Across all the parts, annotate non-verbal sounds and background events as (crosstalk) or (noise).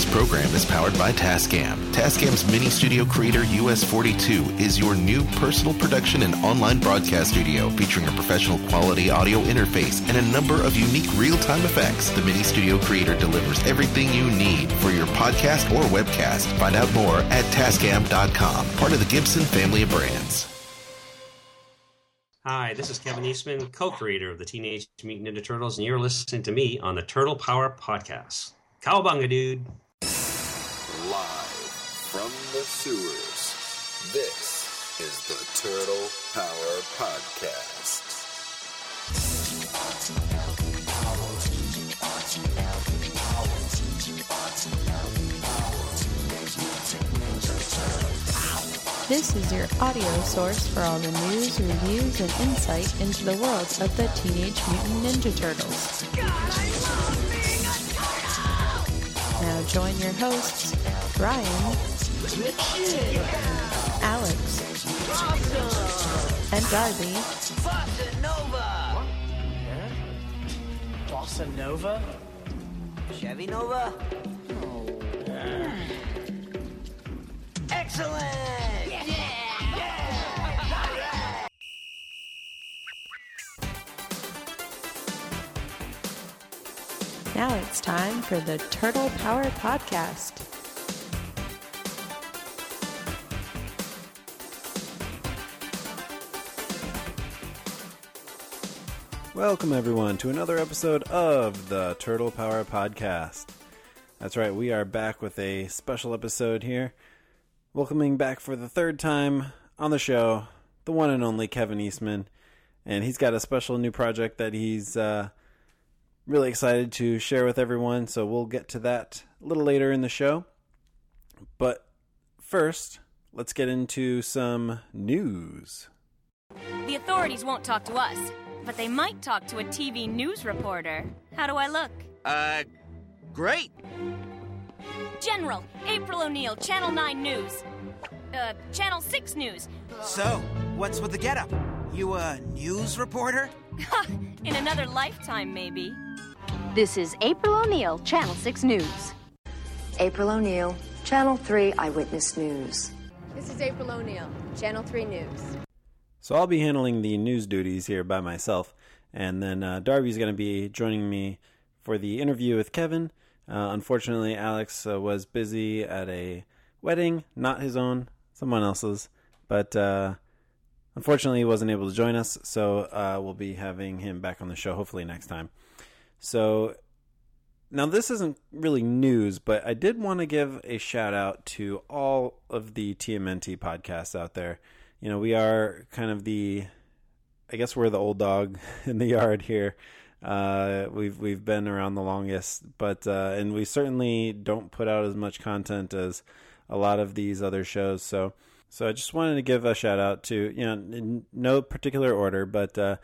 This program is powered by Tascam. Tascam's Mini Studio Creator US42 is your new personal production and online broadcast studio featuring a professional quality audio interface and a number of unique real-time effects. The Mini Studio Creator delivers everything you need for your podcast or webcast. Find out more at Tascam.com, part of the Gibson family of brands. Hi, this is Kevin Eastman, co-creator of the Teenage Mutant Ninja Turtles, and you're listening to me on the Turtle Power Podcast. Cowabunga, dude. Live from the sewers, this is the Turtle Power Podcast. This is your audio source for all the news, reviews, and insight into the world of the Teenage Mutant Ninja Turtles. Now join your hosts, Brian, Alex, and Darby Bossa Nova! Bossa Nova? Chevy Nova? Oh, hmm. Excellent! Now it's time for the Turtle Power Podcast. Welcome, everyone, to another episode of the Turtle Power Podcast. That's right, we are back with a special episode here. Welcoming back for the third time on the show, the one and only Kevin Eastman. And he's got a special new project that he's uh, really excited to share with everyone, so we'll get to that a little later in the show. But first, let's get into some news. The authorities won't talk to us, but they might talk to a TV news reporter. How do I look? Uh, great. General, April O'Neil, Channel 9 News. Uh, Channel 6 News. So, what's with the getup? You a news reporter? (laughs) In another lifetime, maybe. This is April O'Neil, Channel 6 News. April O'Neil, Channel 3 Eyewitness News. This is April O'Neil, Channel 3 News. So I'll be handling the news duties here by myself, and then uh, Darby's going to be joining me for the interview with Kevin. Uh, unfortunately, Alex uh, was busy at a wedding, not his own, someone else's, but uh, unfortunately he wasn't able to join us. So uh, we'll be having him back on the show hopefully next time. So now this isn't really news, but I did want to give a shout out to all of the TMNT podcasts out there. You know, we are kind of the, I guess we're the old dog (laughs) in the yard here. Uh, we've we've been around the longest, but uh, and we certainly don't put out as much content as a lot of these other shows. So so I just wanted to give a shout out to you know in no particular order, but uh,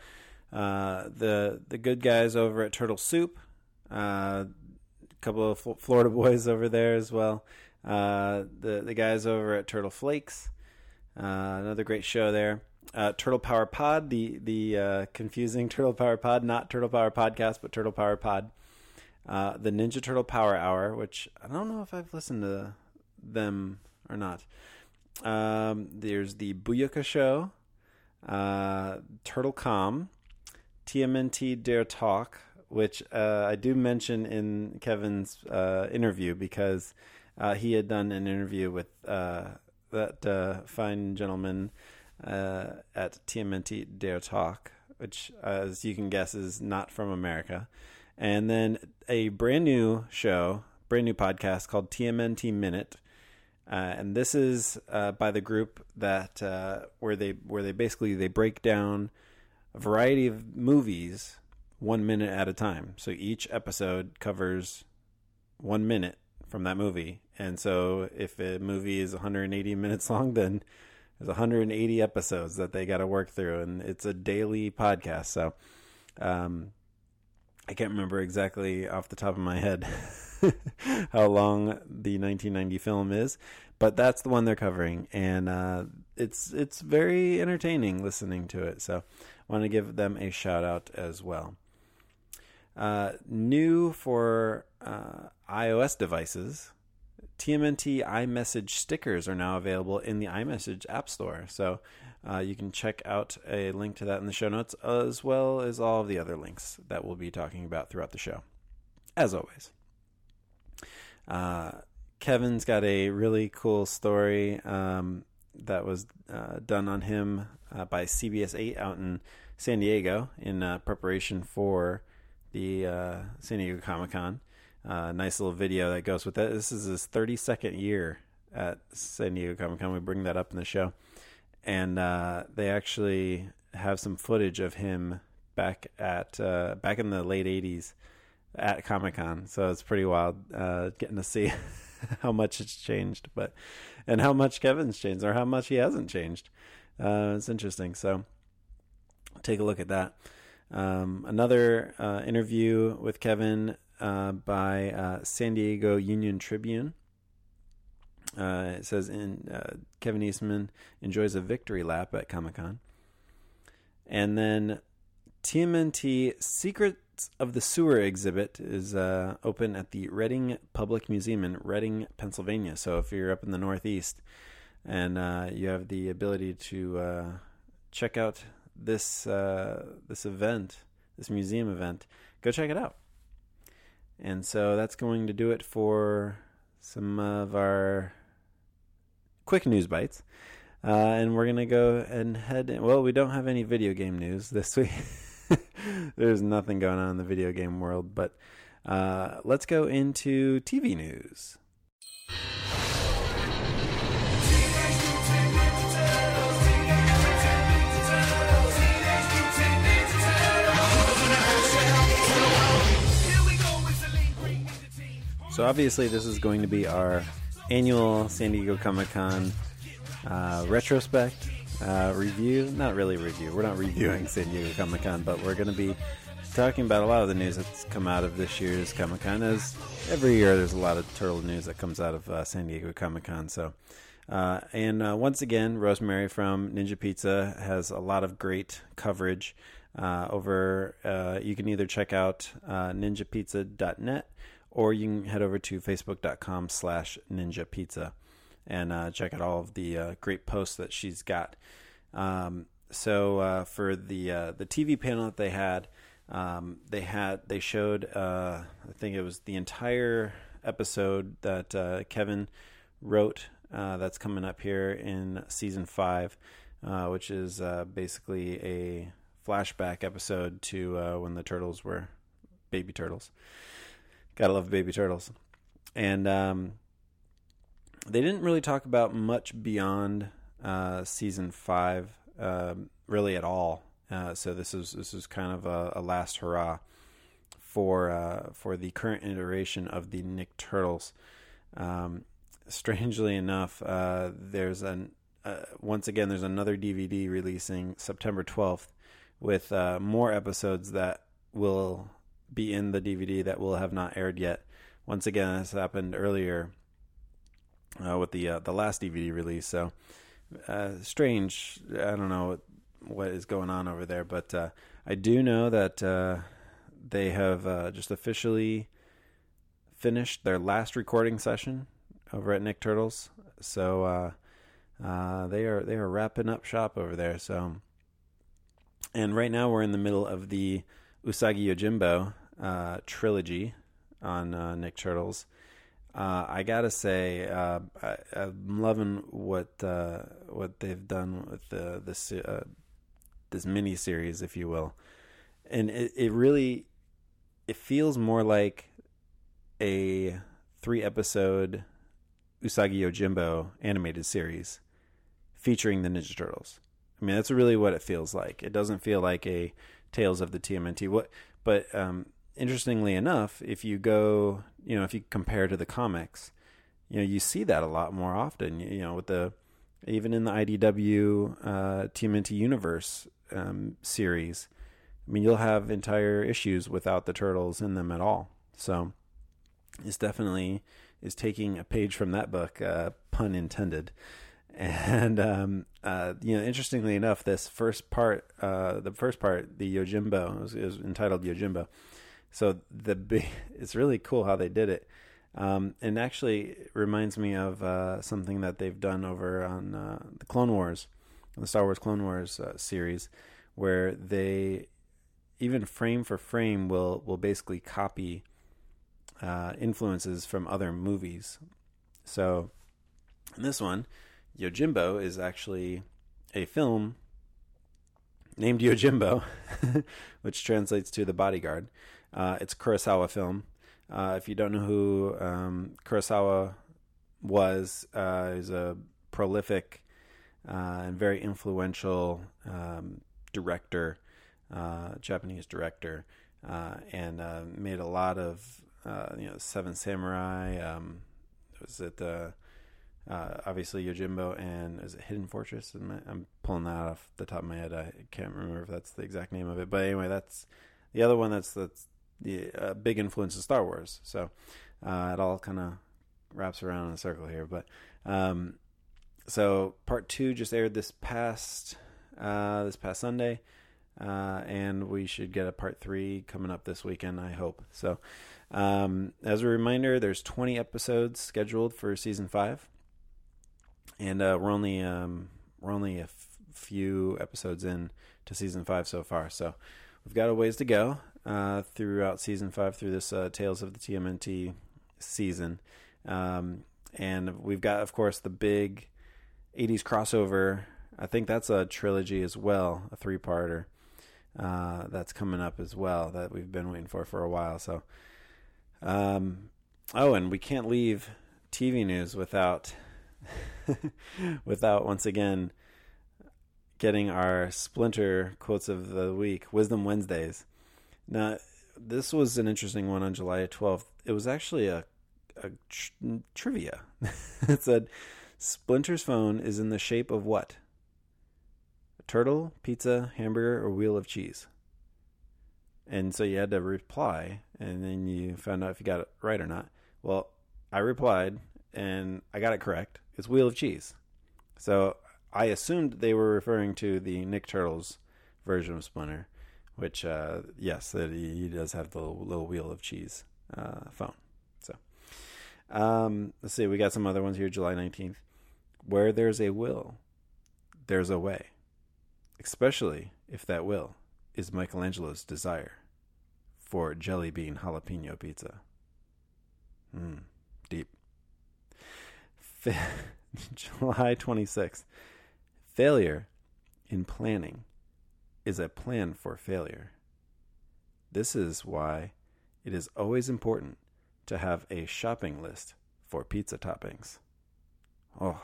uh, the the good guys over at Turtle Soup, uh, a couple of Fl- Florida (laughs) boys over there as well. Uh, the the guys over at Turtle Flakes, uh, another great show there. Uh, Turtle Power Pod, the the confusing (laughs) Turtle Power Pod, not Turtle Power Podcast, but Turtle Power Pod. The Ninja Turtle Power Hour, which I don't know if I've listened to them or not. Um, there's the Booyaka Show, uh, Turtle Com, TMNT Dare Talk, which uh, I do mention in Kevin's uh, interview because uh, he had done an interview with uh, that uh, fine gentleman at TMNT Dare Talk, which, as you can guess, is not from America. And then a brand new show, brand new podcast called TMNT Minute. Uh, and this is uh, by the group that uh, where they where they basically they break down a variety of movies one minute at a time. So each episode covers one minute from that movie. And so if a movie is 180 (laughs) minutes long, then there's 180 episodes that they got to work through, and it's a daily podcast. So um, I can't remember exactly off the top of my head (laughs) (laughs) how long the 1990 film is, but that's the one they're covering, and uh, it's it's very entertaining listening to it. So I want to give them a shout out as well. Uh, new for uh, iOS devices, TMNT iMessage stickers are now available in the iMessage App Store. So uh, you can check out a link to that in the show notes, as well as all of the other links that we'll be talking about throughout the show. As always. Uh, Kevin's got a really cool story um, that was uh, done on him uh, by CBS 8 out in San Diego in uh, preparation for the uh, San Diego Comic Con. Uh, nice little video that goes with that. This is his 32nd year at San Diego Comic Con. We bring that up in the show. And they actually have some footage of him back at back in the late 80s at Comic Con. So it's pretty wild getting to see (laughs) how much it's changed, but and how much Kevin's changed or how much he hasn't changed. Uh, it's interesting. So take a look at that. Um, another uh, interview with Kevin uh, by uh, San Diego Union Tribune. Uh, it says in uh, Kevin Eastman enjoys a victory lap at Comic Con, and then TMNT Secret of the Sewer exhibit is uh, open at the Reading Public Museum in Reading, Pennsylvania. So if you're up in the Northeast and uh, you have the ability to uh, check out this uh, this event, this museum event, go check it out. And so that's going to do it for some of our quick news bites. Uh, and we're going to go and head. In. Well, we don't have any video game news this (laughs) week. (laughs) There's nothing going on in the video game world, but uh, let's go into TV news. So obviously, this is going to be our annual San Diego Comic Con uh, retrospect uh, review. Not really review. We're not reviewing San Diego Comic Con, but we're going to be talking about a lot of the news that's come out of this year's Comic Con. As every year, there's a lot of turtle news that comes out of uh, San Diego Comic Con. So, uh, and uh, once again, Rosemary from Ninja Pizza has a lot of great coverage. Uh, over, uh, you can either check out uh, ninjapizza.net or you can head over to facebook.com slash ninja pizza and uh, check out all of the uh, great posts that she's got. Um, so uh, for the uh, the TV panel that they had, um, they had they showed uh, I think it was the entire episode that Kevin wrote that's coming up here in season five, which is basically a flashback episode to when the turtles were baby turtles. Gotta love baby turtles, and um, they didn't really talk about much beyond uh, season five, um, really at all. Uh, so this is this is kind of a, a last hurrah for uh, for the current iteration of the Nick Turtles. Um, strangely enough, uh, there's an uh, once again there's another DVD releasing September 12th with uh, more episodes that will be in the DVD that will have not aired yet. Once again, this happened earlier uh, with the uh, the last DVD release. So uh, strange. I don't know what, what is going on over there, but uh, I do know that uh, they have just officially finished their last recording session over at Nick Turtles. So they are they are wrapping up shop over there. So and right now we're in the middle of the Usagi Yojimbo trilogy on Nick Turtles. Uh, I gotta say, uh, I, am loving what uh, what they've done with the, this uh, this mini series, if you will, and it, it really it feels more like a three episode Usagi Yojimbo animated series featuring the Ninja Turtles. I mean, that's really what it feels like. It doesn't feel like a Tales of the TMNT. What, but um, interestingly enough, if you go, you know, if you compare to the comics, you know, you see that a lot more often. You know, with the even in the IDW uh, TMNT Universe um, series, I mean, you'll have entire issues without the turtles in them at all. So it's definitely is taking a page from that book, uh, pun intended. (laughs) And um, uh, you know, interestingly enough, this first part, uh, the first part, the Yojimbo, is, was entitled Yojimbo so the (laughs) it's really cool how they did it. Um, and actually, it reminds me of uh, something that they've done over on uh, the Clone Wars, the Star Wars Clone Wars uh, series, where they even frame for frame will will basically copy uh, influences from other movies. So, in this one, Yojimbo is actually a film named Yojimbo, (laughs) which translates to the bodyguard. Uh, it's a Kurosawa film. Uh, if you don't know who um, Kurosawa was, uh, he's a prolific uh, and very influential um, director, uh, Japanese director, uh, and made a lot of you know Seven Samurai. Um, was it obviously Yojimbo and is it Hidden Fortress? I'm pulling that off the top of my head. I can't remember if that's the exact name of it, but anyway, that's the other one. That's that's the uh, big influence of Star Wars. So uh, it all kind of wraps around in a circle here. But um, so part two just aired this past uh, this past Sunday. Uh, and we should get a part three coming up this weekend, I hope. So, um, as a reminder, there's 20 episodes scheduled for season five and uh, we're only um, we're only a f- few episodes in to season five so far. So we've got a ways to go uh, throughout season five through this uh, Tales of the TMNT season, um, and we've got, of course, the big '80s crossover. I think that's a trilogy as well, a three-parter uh, that's coming up as well that we've been waiting for for a while. So, um, oh, and we can't leave TV news without (laughs) without once again getting our splinter quotes of the week, Wisdom Wednesdays. Now, this was an interesting one on July 12th. It was actually a, a tr- mm, trivia. (laughs) it said, Splinter's phone is in the shape of what? A turtle, pizza, hamburger, or wheel of cheese? And so you had to reply, and then you found out if you got it right or not. Well, I replied, and I got it correct. It's Wheel of Cheese. So I assumed they were referring to the Nick Turtles version of Splinter, which uh, yes, that he does have the little, wheel of cheese uh, phone. So um, let's see, we got some other ones here. July nineteenth, where there's a will, there's a way, especially if that will is Michelangelo's desire for jelly bean jalapeno pizza. Hmm, deep. (laughs) July 26th. Failure in planning is a plan for failure. This is why it is always important to have a shopping list for pizza toppings. Oh,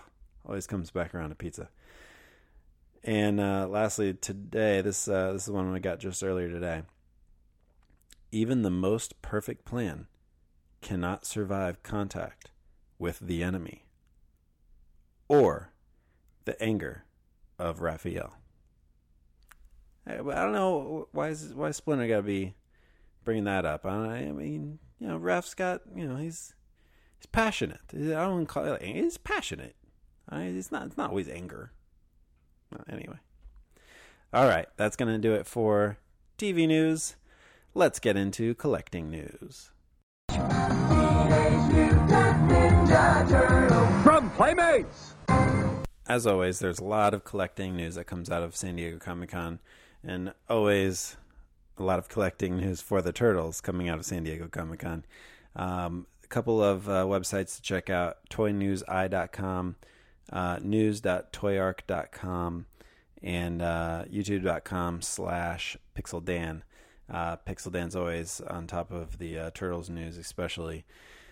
always comes back around to pizza. And uh, lastly, today, this uh, this is one we got just earlier today. Even the most perfect plan cannot survive contact with the enemy or the anger of Raphael. I, I don't know why is why Splinter got to be bringing that up. I, I mean, you know, Raph's got you know he's he's passionate. I don't call it he's passionate. I, it's not it's not always anger. Well, anyway, all right, that's gonna do it for TV news. Let's get into collecting news. From Playmates! As always, there's a lot of collecting news that comes out of San Diego Comic Con, and always a lot of collecting news for the Turtles coming out of San Diego Comic Con. Um, a couple of uh, websites to check out toynewsi.com, uh, news.toyark.com, and uh, youtube.com slash pixeldan. Uh, Pixel Dan's always on top of the uh, Turtles news, especially.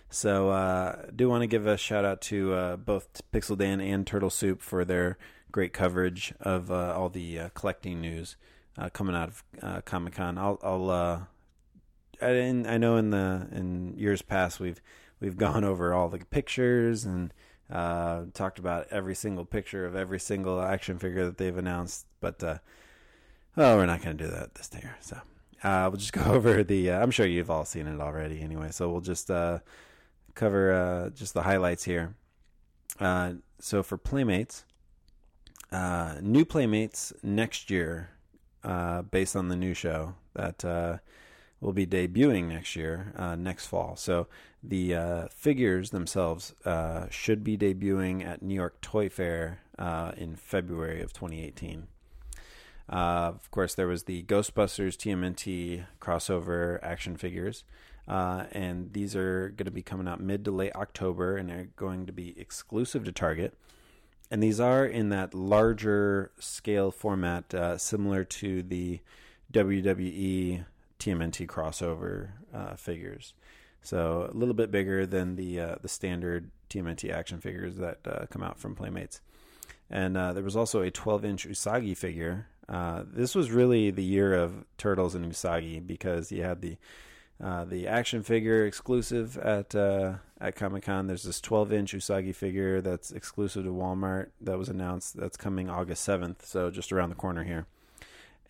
So, uh, do want to give a shout out to uh, both Pixel Dan and Turtle Soup for their great coverage of uh, all the uh, collecting news uh, coming out of uh, Comic Con. I'll, I'll I, I know in the in years past we've we've (laughs) gone over all the pictures and talked about every single picture of every single action figure that they've announced, but well, we're not going to do that this year. So uh, we'll just (laughs) go over the. Uh, I'm sure you've all seen it already, anyway. So we'll just uh, cover uh, just the highlights here. Uh, so for Playmates, uh, new Playmates next year, based on the new show that will be debuting next year, uh, next fall. So the uh, figures themselves uh, should be debuting at New York Toy Fair uh, in February of 2018. Uh, of course, there was the Ghostbusters TMNT crossover action figures. Uh, and these are going to be coming out mid to late October, and they're going to be exclusive to Target. And these are in that larger scale format, uh, similar to the WWE TMNT crossover uh, figures. So a little bit bigger than the uh, the standard TMNT action figures that uh, come out from Playmates. And uh, there was also a 12 inch Usagi figure. this was really the year of Turtles and Usagi because you had the uh, the action figure exclusive at uh, at Comic Con. There's this 12 inch Usagi figure that's exclusive to Walmart that was announced. That's coming August 7th, so just around the corner here.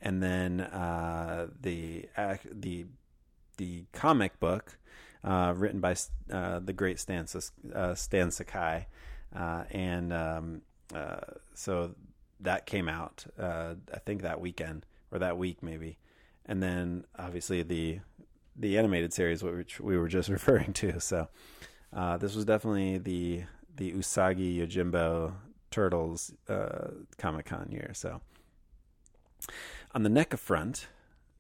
And then uh, the the the comic book uh, written by uh, the great Stan Stan Sakai, and um, so that came out I think that weekend or that week maybe. And then obviously the the animated series, which we were just (laughs) referring to. So uh, this was definitely the the Usagi Yojimbo Turtles uh, Comic Con year. So on the NECA front,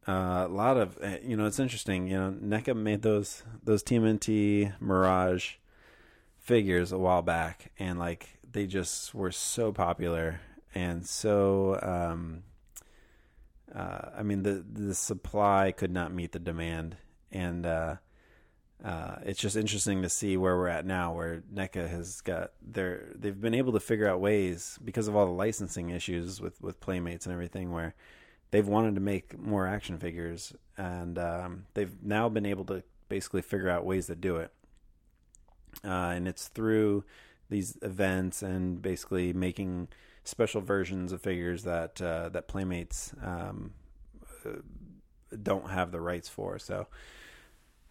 uh, a lot of uh, you know it's interesting. You know, NECA made those those TMNT Mirage figures a while back, and like they just were so popular and so um, uh, I mean, the the supply could not meet the demand, and uh, uh, it's just interesting to see where we're at now, where NECA has got their they've been able to figure out ways because of all the licensing issues with with Playmates and everything, where they've wanted to make more action figures, and um, they've now been able to basically figure out ways to do it, uh, and it's through these events and basically making special versions of figures that uh, that Playmates um, uh, don't have the rights for. So.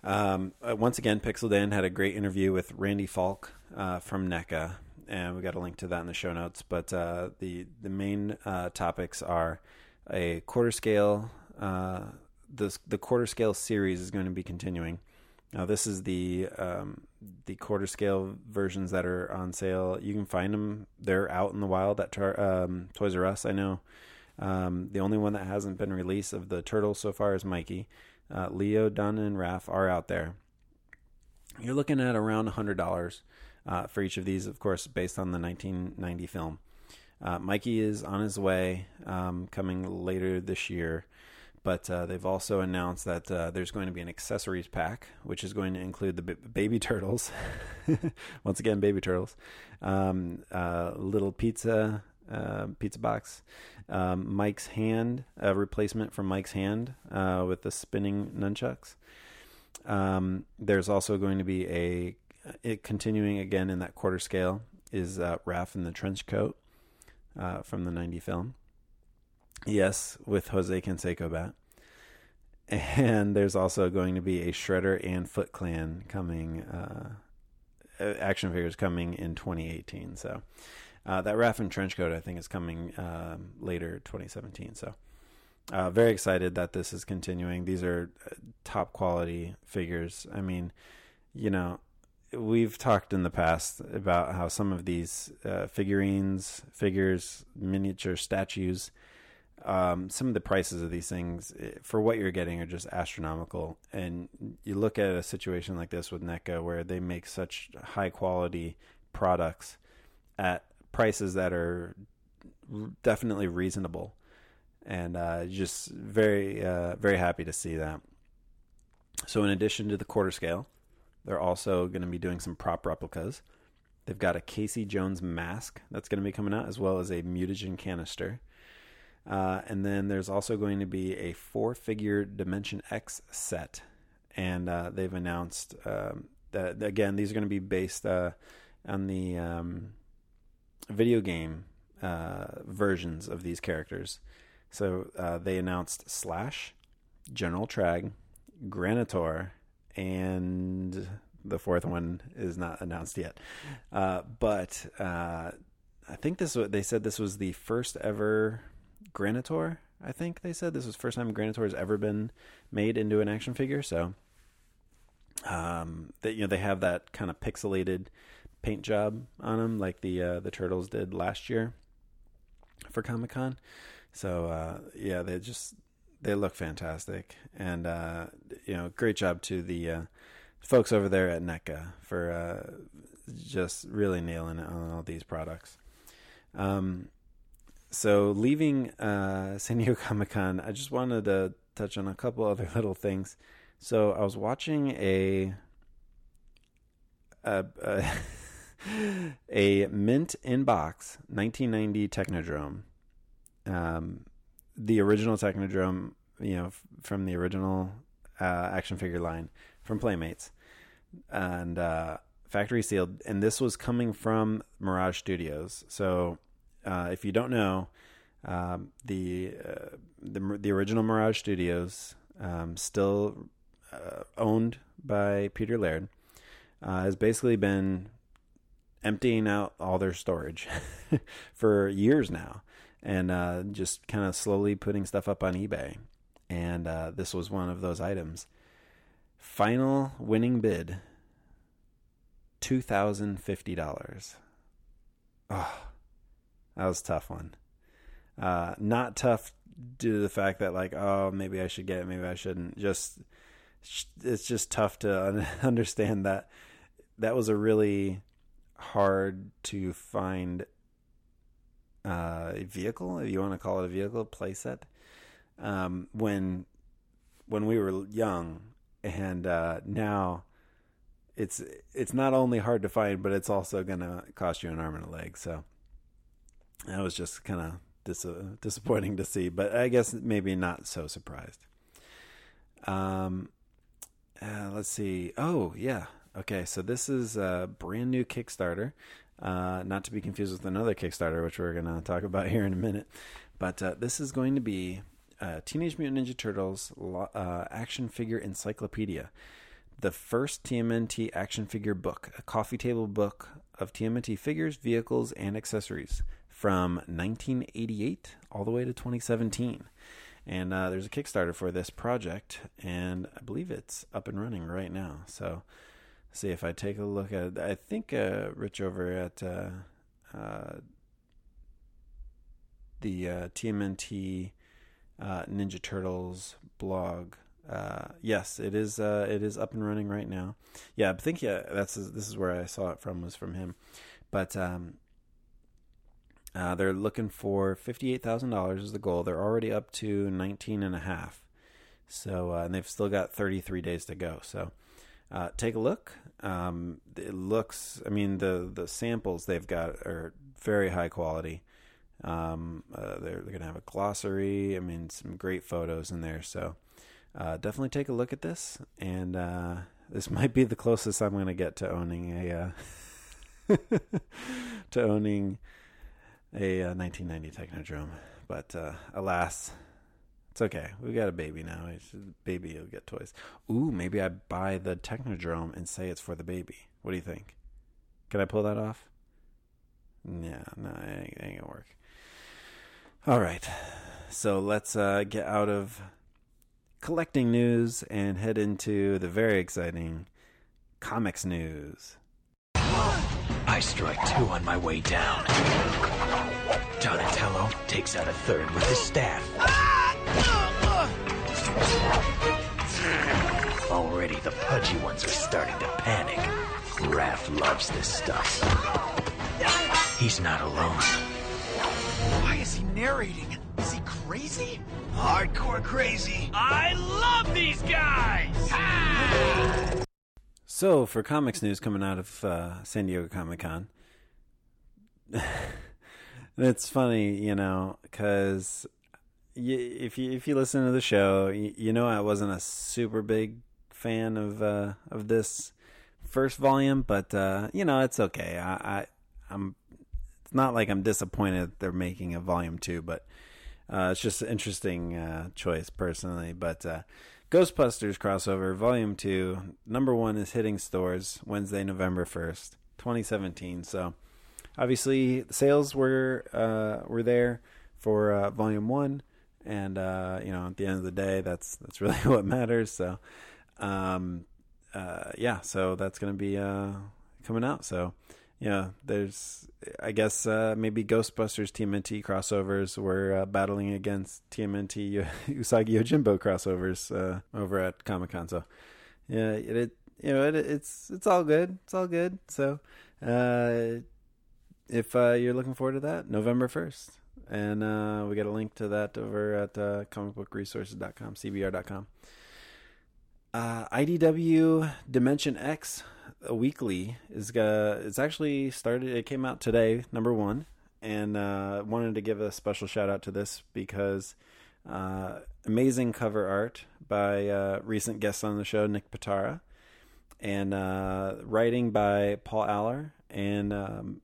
Um, uh, once again, Pixel Dan had a great interview with Randy Falk uh, from NECA, and we got a link to that in the show notes. But uh, the the main uh, topics are a quarter scale. the the quarter scale series is going to be continuing. Now, this is the um, the quarter scale versions that are on sale. You can find them; they're out in the wild at tar- um, Toys R Us. I know. Um, the only one that hasn't been released of the turtles so far is Mikey. Uh, Leo, Donna, and Raph are out there. You're looking at around hundred dollars uh, for each of these, of course, based on the 1990 film. Uh, Mikey is on his way, um, coming later this year. But uh, they've also announced that uh, there's going to be an accessories pack, which is going to include the b- baby turtles. (laughs) Once again, baby turtles. Um, uh, little pizza, uh, pizza box. Um, Mike's hand, a replacement for Mike's hand uh, with the spinning nunchucks. Um, there's also going to be a, it continuing again in that quarter scale, is uh, Raph in the trench coat from the 90 film. Yes, with Jose Canseco bat. (laughs) And there's also going to be a Shredder and Foot Clan coming, uh, action figures coming in 2018. So uh, that Raph and Trenchcoat, I think, is coming um, later 2017. So uh, very excited that this is continuing. These are uh, top quality figures. I mean, you know, we've talked in the past about how some of these uh, figurines, figures, miniature statues, um, some of the prices of these things eh, for what you're getting are just astronomical. And you look at a situation like this with NECA where they make such high quality products at prices that are definitely reasonable. And uh, just very, uh, very happy to see that. So, in addition to the quarter scale, they're also going to be doing some prop replicas. They've got a Casey Jones mask that's going to be coming out, as well as a mutagen canister. Uh, and then there's also going to be a four figure Dimension X set. And uh, they've announced um, that, again, these are going to be based uh, on the um, video game uh, versions of these characters. So uh, they announced Slash, General Trag, Granitor, and the fourth one is not announced yet. Uh, but I think this what they said this was the first ever Granitor I think they said this was the first time Granitor has ever been made into an action figure. So, um, that you know they have that kind of pixelated paint job on them, like the uh, the turtles did last year for Comic Con. So uh, yeah, they just they look fantastic, and uh, you know, great job to the uh, folks over there at NECA for uh, just really nailing it on all these products. Um, so leaving uh, San Diego Comic Con, I just wanted to touch on a couple other (laughs) little things. So I was watching a a, a, (laughs) a mint in box 1990 Technodrome. Um, the original Technodrome, you know, f- from the original uh, action figure line from Playmates, and uh, factory sealed. And this was coming from Mirage Studios. So, uh, if you don't know, um, the uh, the the original Mirage Studios, um, still uh, owned by Peter Laird, uh, has basically been emptying out all their storage (laughs) for years now and uh, just kind of slowly putting stuff up on eBay. And uh, this was one of those items. Final winning bid $2,050. Oh, that was a tough one. Uh, not tough due to the fact that, like, oh, maybe I should get it, maybe I shouldn't. Just, it's just tough to (laughs) understand that that was a really hard to find uh, a vehicle, if you want to call it a vehicle, playset. Um, when when we were young, and uh, now it's it's not only hard to find, but it's also to cost you an arm and a leg. So that was just kind of dis- disappointing to see, but I guess maybe not so surprised. Um, uh, let's see. Oh yeah, okay. So this is a brand new Kickstarter. Uh, not to be confused with another Kickstarter, which we're going to talk about (laughs) here in a minute. But uh, this is going to be uh, Teenage Mutant Ninja Turtles uh, action figure encyclopedia, the first TMNT action figure book, a coffee table book of TMNT figures, vehicles, and accessories from 1988 all the way to 2017. And uh, there's a Kickstarter for this project, and I believe it's up and running right now. So see if I take a look at. I think uh, Rich over at uh, uh, the uh, TMNT uh, Ninja Turtles blog. Uh, yes, it is. it is up and running right now. Yeah, I think yeah. That's this is where I saw it from. Was from him, but um, they're looking for fifty eight thousand dollars is the goal. They're already up to nineteen and a half. So and they've still got thirty three days to go. So uh, take a look. Um, it looks, I mean, the the samples they've got are very high quality. Um, uh, they're, they're going to have a glossary. I mean, some great photos in there. So uh, definitely take a look at this. And uh, this (laughs) might be the closest I'm going to get to owning a uh, (laughs) to owning a 1990 uh, Technodrome. But alas, it's okay. We got a baby now. Baby will get toys. Ooh, maybe I buy the Technodrome and say it's for the baby. What do you think? Can I pull that off? Yeah, no, it ain't, it ain't gonna work. All right, so let's uh, get out of collecting news and head into the very exciting comics news. I strike two on my way down. Donatello takes out a third with his staff. Already the pudgy ones are starting to panic. Raph loves this stuff. He's not alone. Why is he narrating? Is he crazy? Hardcore crazy. I love these guys! So, for comics news coming out of uh, San Diego Comic Con, (laughs) it's funny, you know, because if you if you listen to the show, you, you, know I wasn't a super big fan of uh, of this first volume, but uh, you know it's okay. I, I am it's not like I'm disappointed they're making a volume two, but uh, it's just an interesting uh, choice personally. But uh, Ghostbusters crossover volume two, number one is hitting stores Wednesday, November first, 2017. So obviously sales were uh, were there for volume one and uh, you know, at the end of the day, that's that's really (laughs) what matters. So, um, uh, yeah, so that's to be uh, coming out. So, yeah, there's, I guess, uh, maybe Ghostbusters TMNT crossovers were uh, battling against TMNT (laughs) Usagi Yojimbo crossovers uh, over at Comic Con. So, yeah, it, it you know, it, it's it's all good. It's all good. So, uh, if uh, you're looking forward to that, November first, and uh, we got a link to that over at uh, comicbookresources.com, cbr.com. Uh, IDW Dimension X weekly is uh, it's actually started. It came out today, number one, and uh, wanted to give a special shout out to this because uh, amazing cover art by uh, recent guest on the show, Nick Pitarra, and uh, writing by Paul Allor, and um,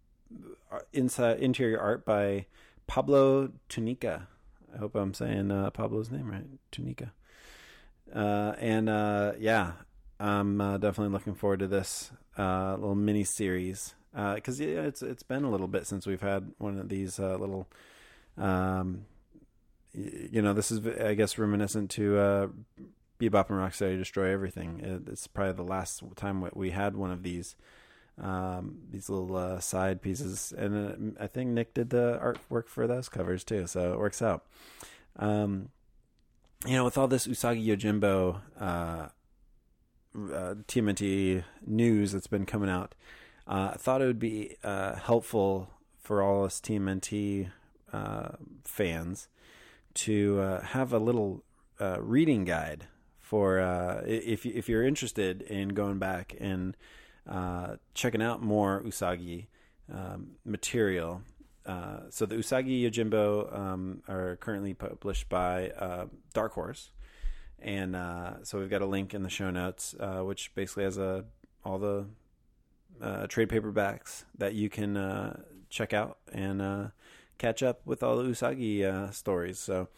inside interior art by Pablo Tunica. I hope I'm saying uh, Pablo's name right, Tunica. Uh, and uh, yeah, I'm uh, definitely looking forward to this uh, little mini series because yeah, it's it's been a little bit since we've had one of these uh, little. Um, you know, this is I guess reminiscent to uh, Bebop and Rocksteady Destroy Everything. It's probably the last time we had one of these um, these little uh, side pieces, and uh, I think Nick did the artwork for those covers too, so it works out. Um, you know, with all this Usagi Yojimbo uh, uh, TMNT news that's been coming out, uh, I thought it would be uh, helpful for all us TMNT uh, fans to uh, have a little uh, reading guide for uh, if if you're interested in going back and uh, checking out more Usagi um, material. Uh, so the Usagi Yojimbo um, are currently published by uh, Dark Horse, and uh, so we've got a link in the show notes, uh, which basically has a all the uh, trade paperbacks that you can check out and catch up with all the Usagi stories. So.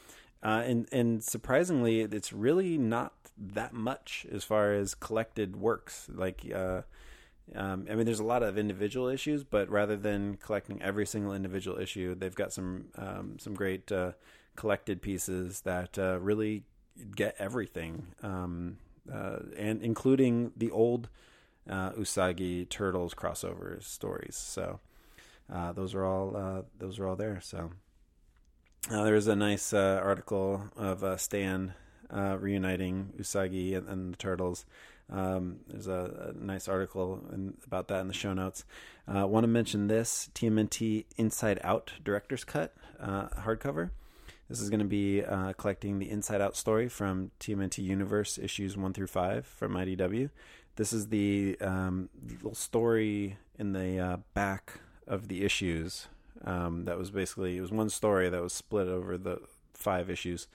and and surprisingly, it's really not that much as far as collected works. Like um, I mean, there's a lot of individual issues, but rather than collecting every single individual issue, they've got some um, some great uh, collected pieces that uh, really get everything, um, uh, and including the old uh, Usagi Turtles crossover stories. So uh, those are all uh, those are all there. So there's a nice article of Stan reuniting Usagi and, and the Turtles. Um, there's a, a, nice article in, about that in the show notes. I uh, want to mention this TMNT Inside Out Director's Cut uh, hardcover. This is going to be uh, collecting the Inside Out story from TMNT Universe issues 1 through 5 from IDW. This is the um, little story in the uh, back of the issues. Um, that was basically, it was one story that was split over the five issues.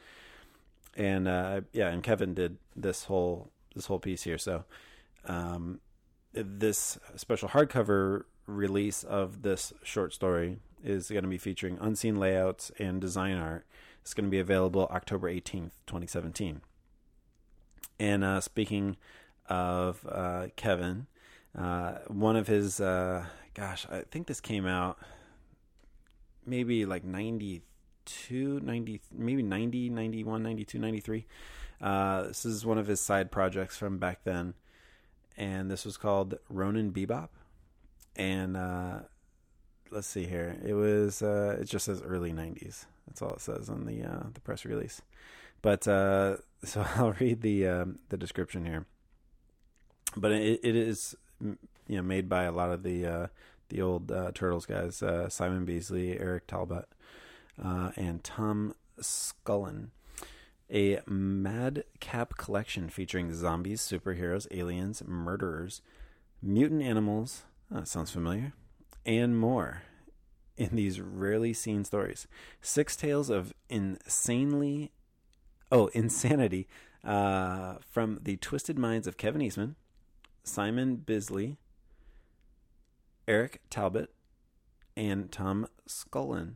And uh, yeah, and Kevin did this whole this whole piece here. So, um, this special hardcover release of this short story is going to be featuring unseen layouts and design art. It's going to be available October 18th, 2017. And uh, speaking of uh, Kevin, uh, one of his, uh, gosh, I think this came out maybe like 92, 90, maybe 90, 91, 92, 93. Uh, this is one of his side projects from back then, and this was called Ronin Bebop. And uh, let's see here, it was uh, it just says early '90s. That's all it says on the uh, the press release. But uh, (laughs) so I'll read the um, the description here. But it, it is you know made by a lot of the uh, the old Turtles guys, Simon Bisley, Eric Talbot, and Tom Skulan a madcap collection featuring zombies, superheroes, aliens, murderers, mutant animals. Oh, sounds familiar. And more in these rarely seen stories. Six tales of insanely, oh, insanity uh, from the twisted minds of Kevin Eastman, Simon Bisley, Eric Talbot, and Tom Skulan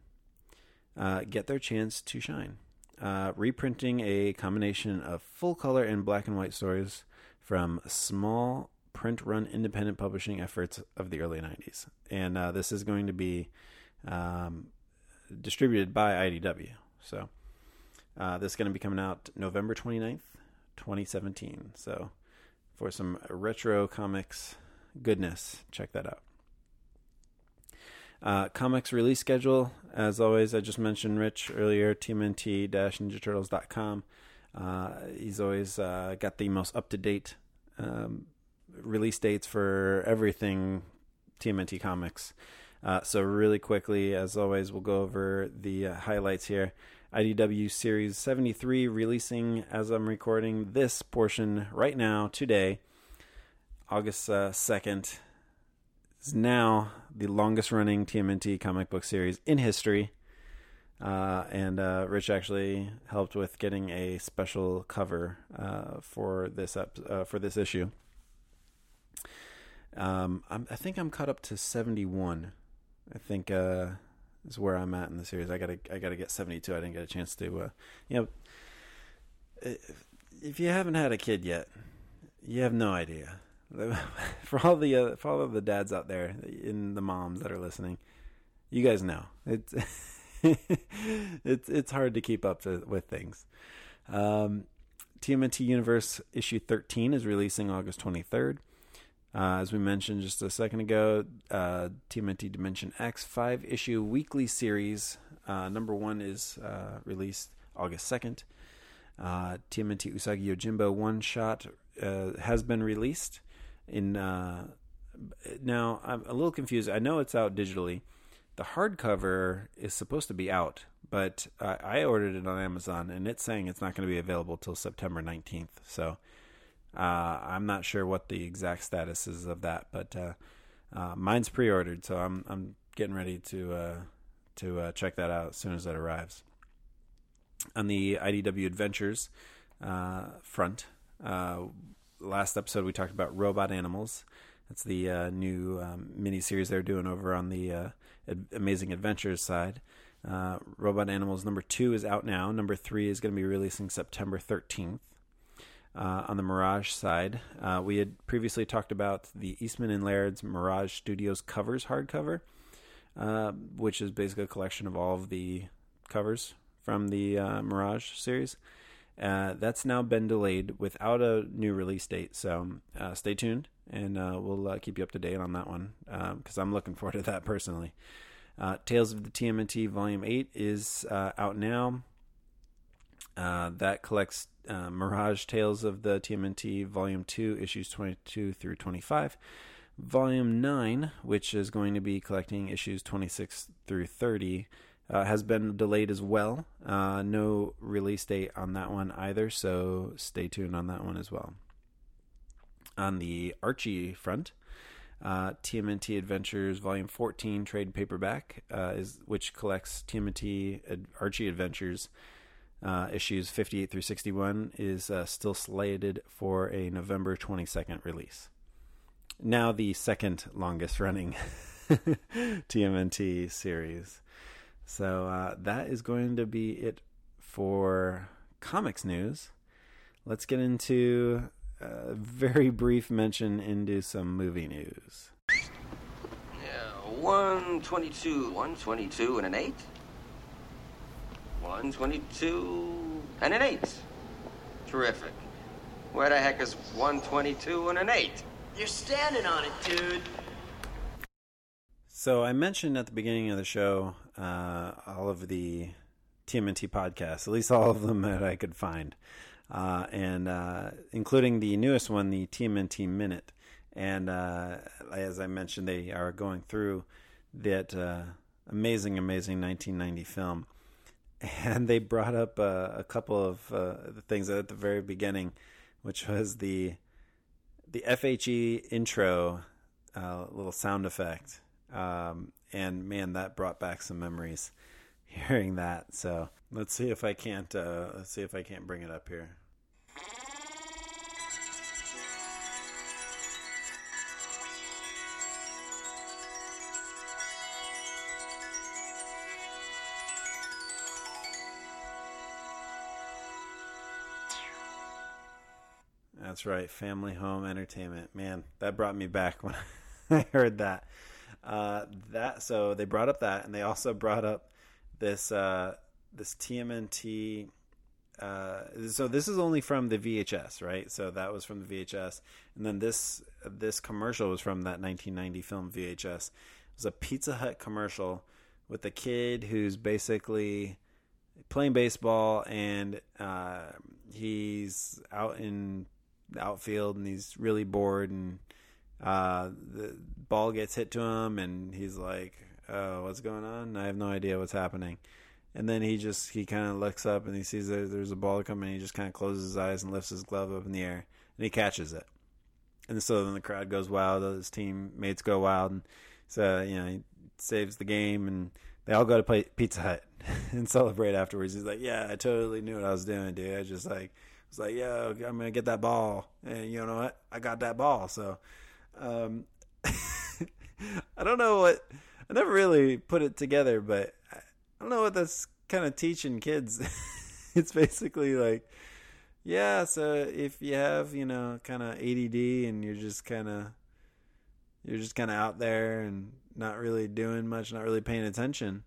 uh, get their chance to shine uh, reprinting a combination of full color and black and white stories from small print run independent publishing efforts of the early 90s. And uh, this is going to be um, distributed by IDW. So Uh, this is going to be coming out November 29th, 2017. So for some retro comics goodness, check that out. Uh, comics release schedule, as always, I just mentioned Rich earlier, TMNT-NinjaTurtles.com. Uh, he's always uh, got the most up-to-date um, release dates for everything TMNT Comics. Uh, so really quickly, as always, we'll go over the uh, highlights here. IDW Series 73 releasing as I'm recording this portion right now, today, August uh, 2nd. Is now the longest running TMNT comic book series in history. Uh, and uh, Rich actually helped with getting a special cover uh, for this ep- uh, for this issue. Um, i think I'm caught up to 71. I think uh, is where I'm at in the series. I gotta I gotta get 72. I didn't get a chance to. Uh, you know, if you haven't had a kid yet, you have no idea. (laughs) for all the uh, for all of the dads out there and the moms that are listening, you guys know it's (laughs) it's it's hard to keep up to, with things. Um, TMNT Universe issue 13 is releasing August 23rd. Uh, as we mentioned just a second ago, uh, TMNT Dimension X five issue weekly series uh, number one is uh, released August 2nd. Uh, TMNT Usagi Yojimbo one shot uh, has been released in uh, now I'm a little confused. I know it's out digitally. The hardcover is supposed to be out, but uh, I ordered it on Amazon and it's saying it's not going to be available till September 19th. So uh, I'm not sure what the exact status is of that, but uh, uh, mine's pre-ordered, so I'm I'm getting ready to uh, to check that out as soon as it arrives. On the IDW Adventures front, last episode we talked about robot animals. That's the uh, new um, mini series they're doing over on the uh, Ad- Amazing Adventures side. Uh, robot Animals number two is out now. Number three is going to be releasing September 13th. Uh, on the Mirage side, uh, we had previously talked about the Eastman and Laird's Mirage Studios covers hardcover, uh, which is basically a collection of all of the covers from the Mirage series. Uh, that's now been delayed without a new release date. So uh, stay tuned, and uh, we'll uh, keep you up to date on that one because um, I'm looking forward to that personally. Uh, Tales of the TMNT Volume Eight is uh, out now. that collects Mirage Tales of the TMNT Volume Two, issues 22 through 25. Volume 9, which is going to be collecting issues 26 through 30, uh, has been delayed as well. Uh, no release date on that one either, so stay tuned on that one as well. On the Archie front, uh, TMNT Adventures Volume 14 trade paperback uh, is which collects TMNT Ad- Archie Adventures uh, issues 58 through 61 is uh, still slated for a November 22nd release. Now the second longest running (laughs) TMNT series. So uh, that is going to be it for comics news. Let's get into a very brief mention into some movie news. Yeah, 122, 122 and an 8. 122 and an 8. Terrific. Where the heck is 122 and an 8? You're standing on it, dude. So I mentioned at the beginning of the show uh, all of the TMNT podcasts, at least all of them (laughs) that I could find, uh, and uh, including the newest one, the TMNT Minute. And uh, as I mentioned, they are going through that uh, amazing, amazing 1990 film. (laughs) And they brought up uh, a couple of the things at the very beginning, which was the the FHE intro little sound effect. Um, and man, that brought back some memories (laughs) hearing that. So let's see if I can't. Uh, let's see if I can't bring it up here. That's right, family home entertainment. Man, that brought me back (laughs) when I heard that. Uh, that so they brought up that, and they also brought up this uh, this TMNT uh, so this is only from the VHS, right? So that was from the VHS, and then this this commercial was from that 1990 film VHS. It was a Pizza Hut commercial with a kid who's basically playing baseball, and uh, he's out in the outfield, and he's really bored, and uh, the ball gets hit to him, and he's like, "Oh, what's going on? I have no idea what's happening." And then he just he kind of looks up and he sees that there's a ball coming. He just kind of closes his eyes and lifts his glove up in the air and he catches it. And so then the crowd goes wild. His teammates go wild, and so you know he saves the game, and they all go to play Pizza Hut (laughs) and celebrate afterwards. He's like, "Yeah, I totally knew what I was doing, dude. I just like was like, "Yo, I'm gonna get that ball," and you know what? I got that ball. So, um, (laughs) I don't know what I never really put it together, but I don't know what that's kind of teaching kids. (laughs) it's basically like, yeah, so if you have, you know, kind of ADD and you're just kind of, you're just kind of out there and not really doing much, not really paying attention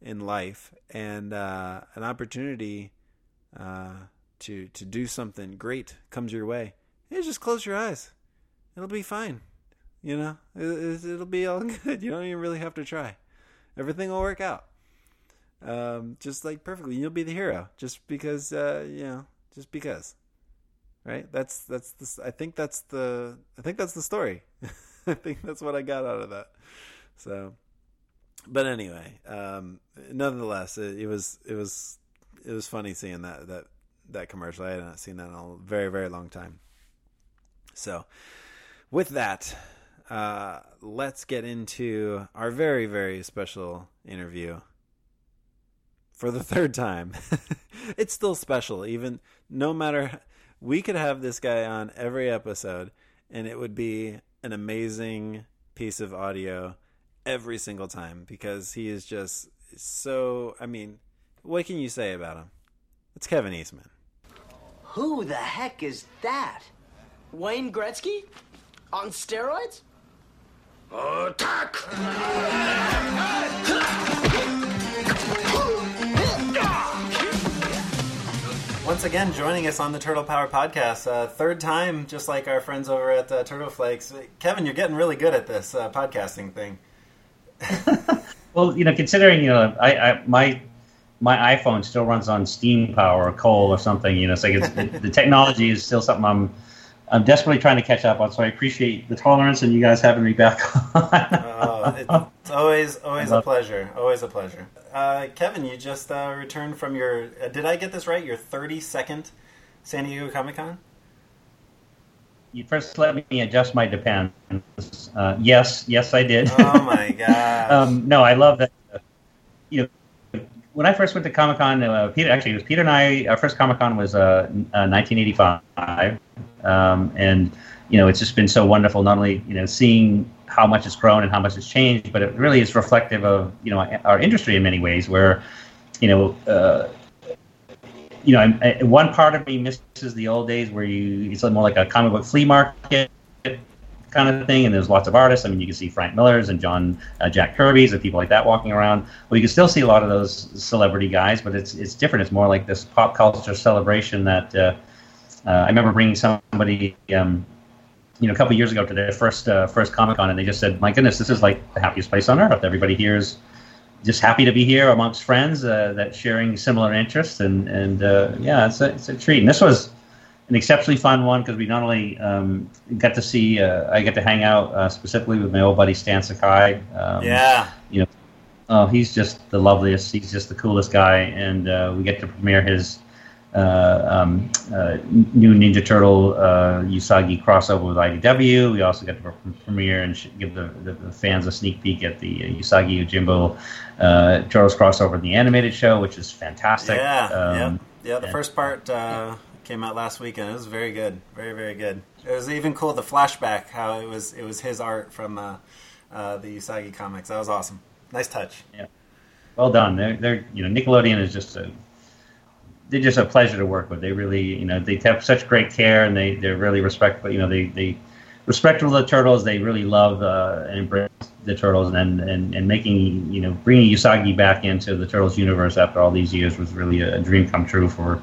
in life, and uh, an opportunity uh, to to do something great comes your way, just close your eyes. It'll be fine. You know, it, it'll be all (laughs) good. You don't even really have to try. Everything will work out um, just like perfectly. You'll be the hero just because uh, you know, just because, right? That's that's the. I think that's the. I think that's the story. (laughs) I think that's what I got out of that. So, but anyway, um, nonetheless, it, it was it was it was funny seeing that that that commercial. I had not seen that in a very very long time. So, with that, uh, let's get into our very very special interview for the (laughs) third time. (laughs) it's still special, even no matter. We could have this guy on every episode, and it would be an amazing piece of audio every single time because he is just so. I mean, what can you say about him? It's Kevin Eastman. Who the heck is that? Wayne Gretzky? On steroids? Attack! Once again, joining us on the Turtle Power Podcast, uh, third time, just like our friends over at uh, Turtle Flakes. Kevin, you're getting really good at this uh, podcasting thing. (laughs) well, you know, considering you know, I, I, my my iPhone still runs on steam power or coal or something. You know, it's like it's, the, the technology is still something I'm I'm desperately trying to catch up on. So I appreciate the tolerance and you guys having me back (laughs) on. oh, it's always always a pleasure. Always a pleasure. Uh, Kevin, you just uh, returned from your. Uh, did I get this right? Your 32nd San Diego Comic Con. You first let me adjust my depends. Uh, yes, yes, I did. Oh my (laughs) god. um, no, I love that. You know, when I first went to Comic Con, uh, Peter actually it was Peter and I. Our first Comic Con was 1985, um, and you know it's just been so wonderful. Not only you know seeing how much it's grown and how much it's changed, but it really is reflective of you know our industry in many ways. Where you know, uh, you know, I, I, one part of me misses the old days where you it's more like a comic book flea market kind of thing, and there's lots of artists. I mean, you can see Frank Miller's and John uh, Jack Kirby's and people like that walking around. Well, you can still see a lot of those celebrity guys, but it's it's different. It's more like this pop culture celebration that. Uh, uh, I remember bringing somebody um, you know, a couple years ago to their first uh, first Comic Con, and they just said, "My goodness, this is like the happiest place on earth. Everybody here is just happy to be here amongst friends uh, that sharing similar interests, and and uh, yeah, it's a it's a treat. And this was an exceptionally fun one because we not only um, got to see, uh, I get to hang out uh, specifically with my old buddy Stan Sakai. Um, yeah, you know, oh, he's just the loveliest. He's just the coolest guy, and uh, we get to premiere his uh, um, uh, new Ninja Turtle uh, Usagi crossover with IDW. We also got to premiere and give the, the, the, fans a sneak peek at the Usagi Yojimbo uh, Turtles crossover in the animated show, which is fantastic. Yeah, um, yeah, yeah. The first part uh, came out last weekend. It was very good, very very good. It was even cool the flashback how it was it was his art from uh, the Usagi comics. That was awesome. Nice touch. Yeah. Well done. They're, they're you know Nickelodeon is just a they're just a pleasure to work with. They really, you know, they have such great care and they they're really respectful. You know, they they respectful of the turtles. They really love uh, and embrace the turtles and, and and making you know bringing Usagi back into the turtles universe after all these years was really a, dream come true for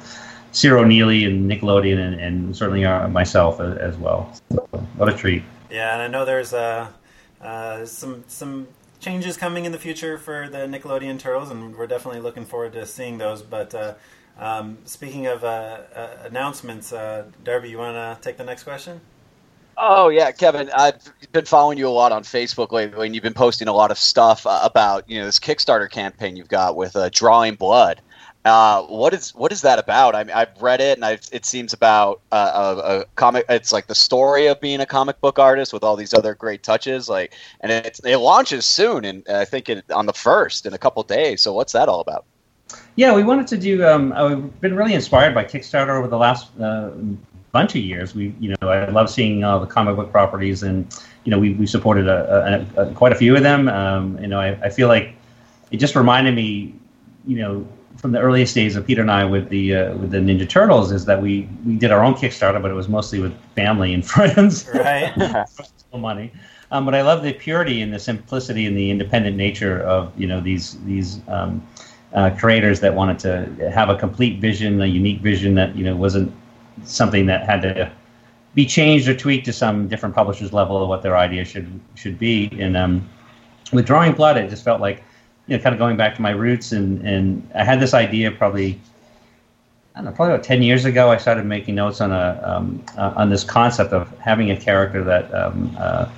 Ciro Nieli and Nickelodeon, and, and certainly uh, myself as, as well. So, what a treat! Yeah, and I know there's uh, uh, some some changes coming in the future for the Nickelodeon Turtles, and we're definitely looking forward to seeing those. But uh, um, speaking of uh, uh, announcements, uh, Darby, you want to take the next question? Oh yeah, Kevin, I've been following you a lot on Facebook lately, and you've been posting a lot of stuff uh, about you know this Kickstarter campaign you've got with uh, Drawing Blood. Uh, what is what is that about? I mean, I've read it, and I've, it seems about uh, a, a, comic. It's like the story of being a comic book artist with all these other great touches. Like, and it, it launches soon, and I think it, on the first in a couple days. So, what's that all about? Yeah, we wanted to do. Um, I've been really inspired by Kickstarter over the last uh, bunch of years. We, you know, I love seeing all the comic book properties, and you know, we we supported a, a, a quite a few of them. Um, you know, I, I feel like it just reminded me, you know, from the earliest days of Peter and I with the uh, with the Ninja Turtles is that we we did our own Kickstarter, but it was mostly with family and (laughs) friends, right? (laughs) money. Um, but I love the purity and the simplicity and the independent nature of you know these these um, uh, creators that wanted to have a complete vision, a unique vision that you know wasn't something that had to be changed or tweaked to some different publisher's level of what their idea should should be. And um, with drawing blood, it just felt like you know, kind of going back to my roots. And and I had this idea probably. I don't know, probably about ten years ago, I started making notes on a um, uh, on this concept of having a character that um, uh,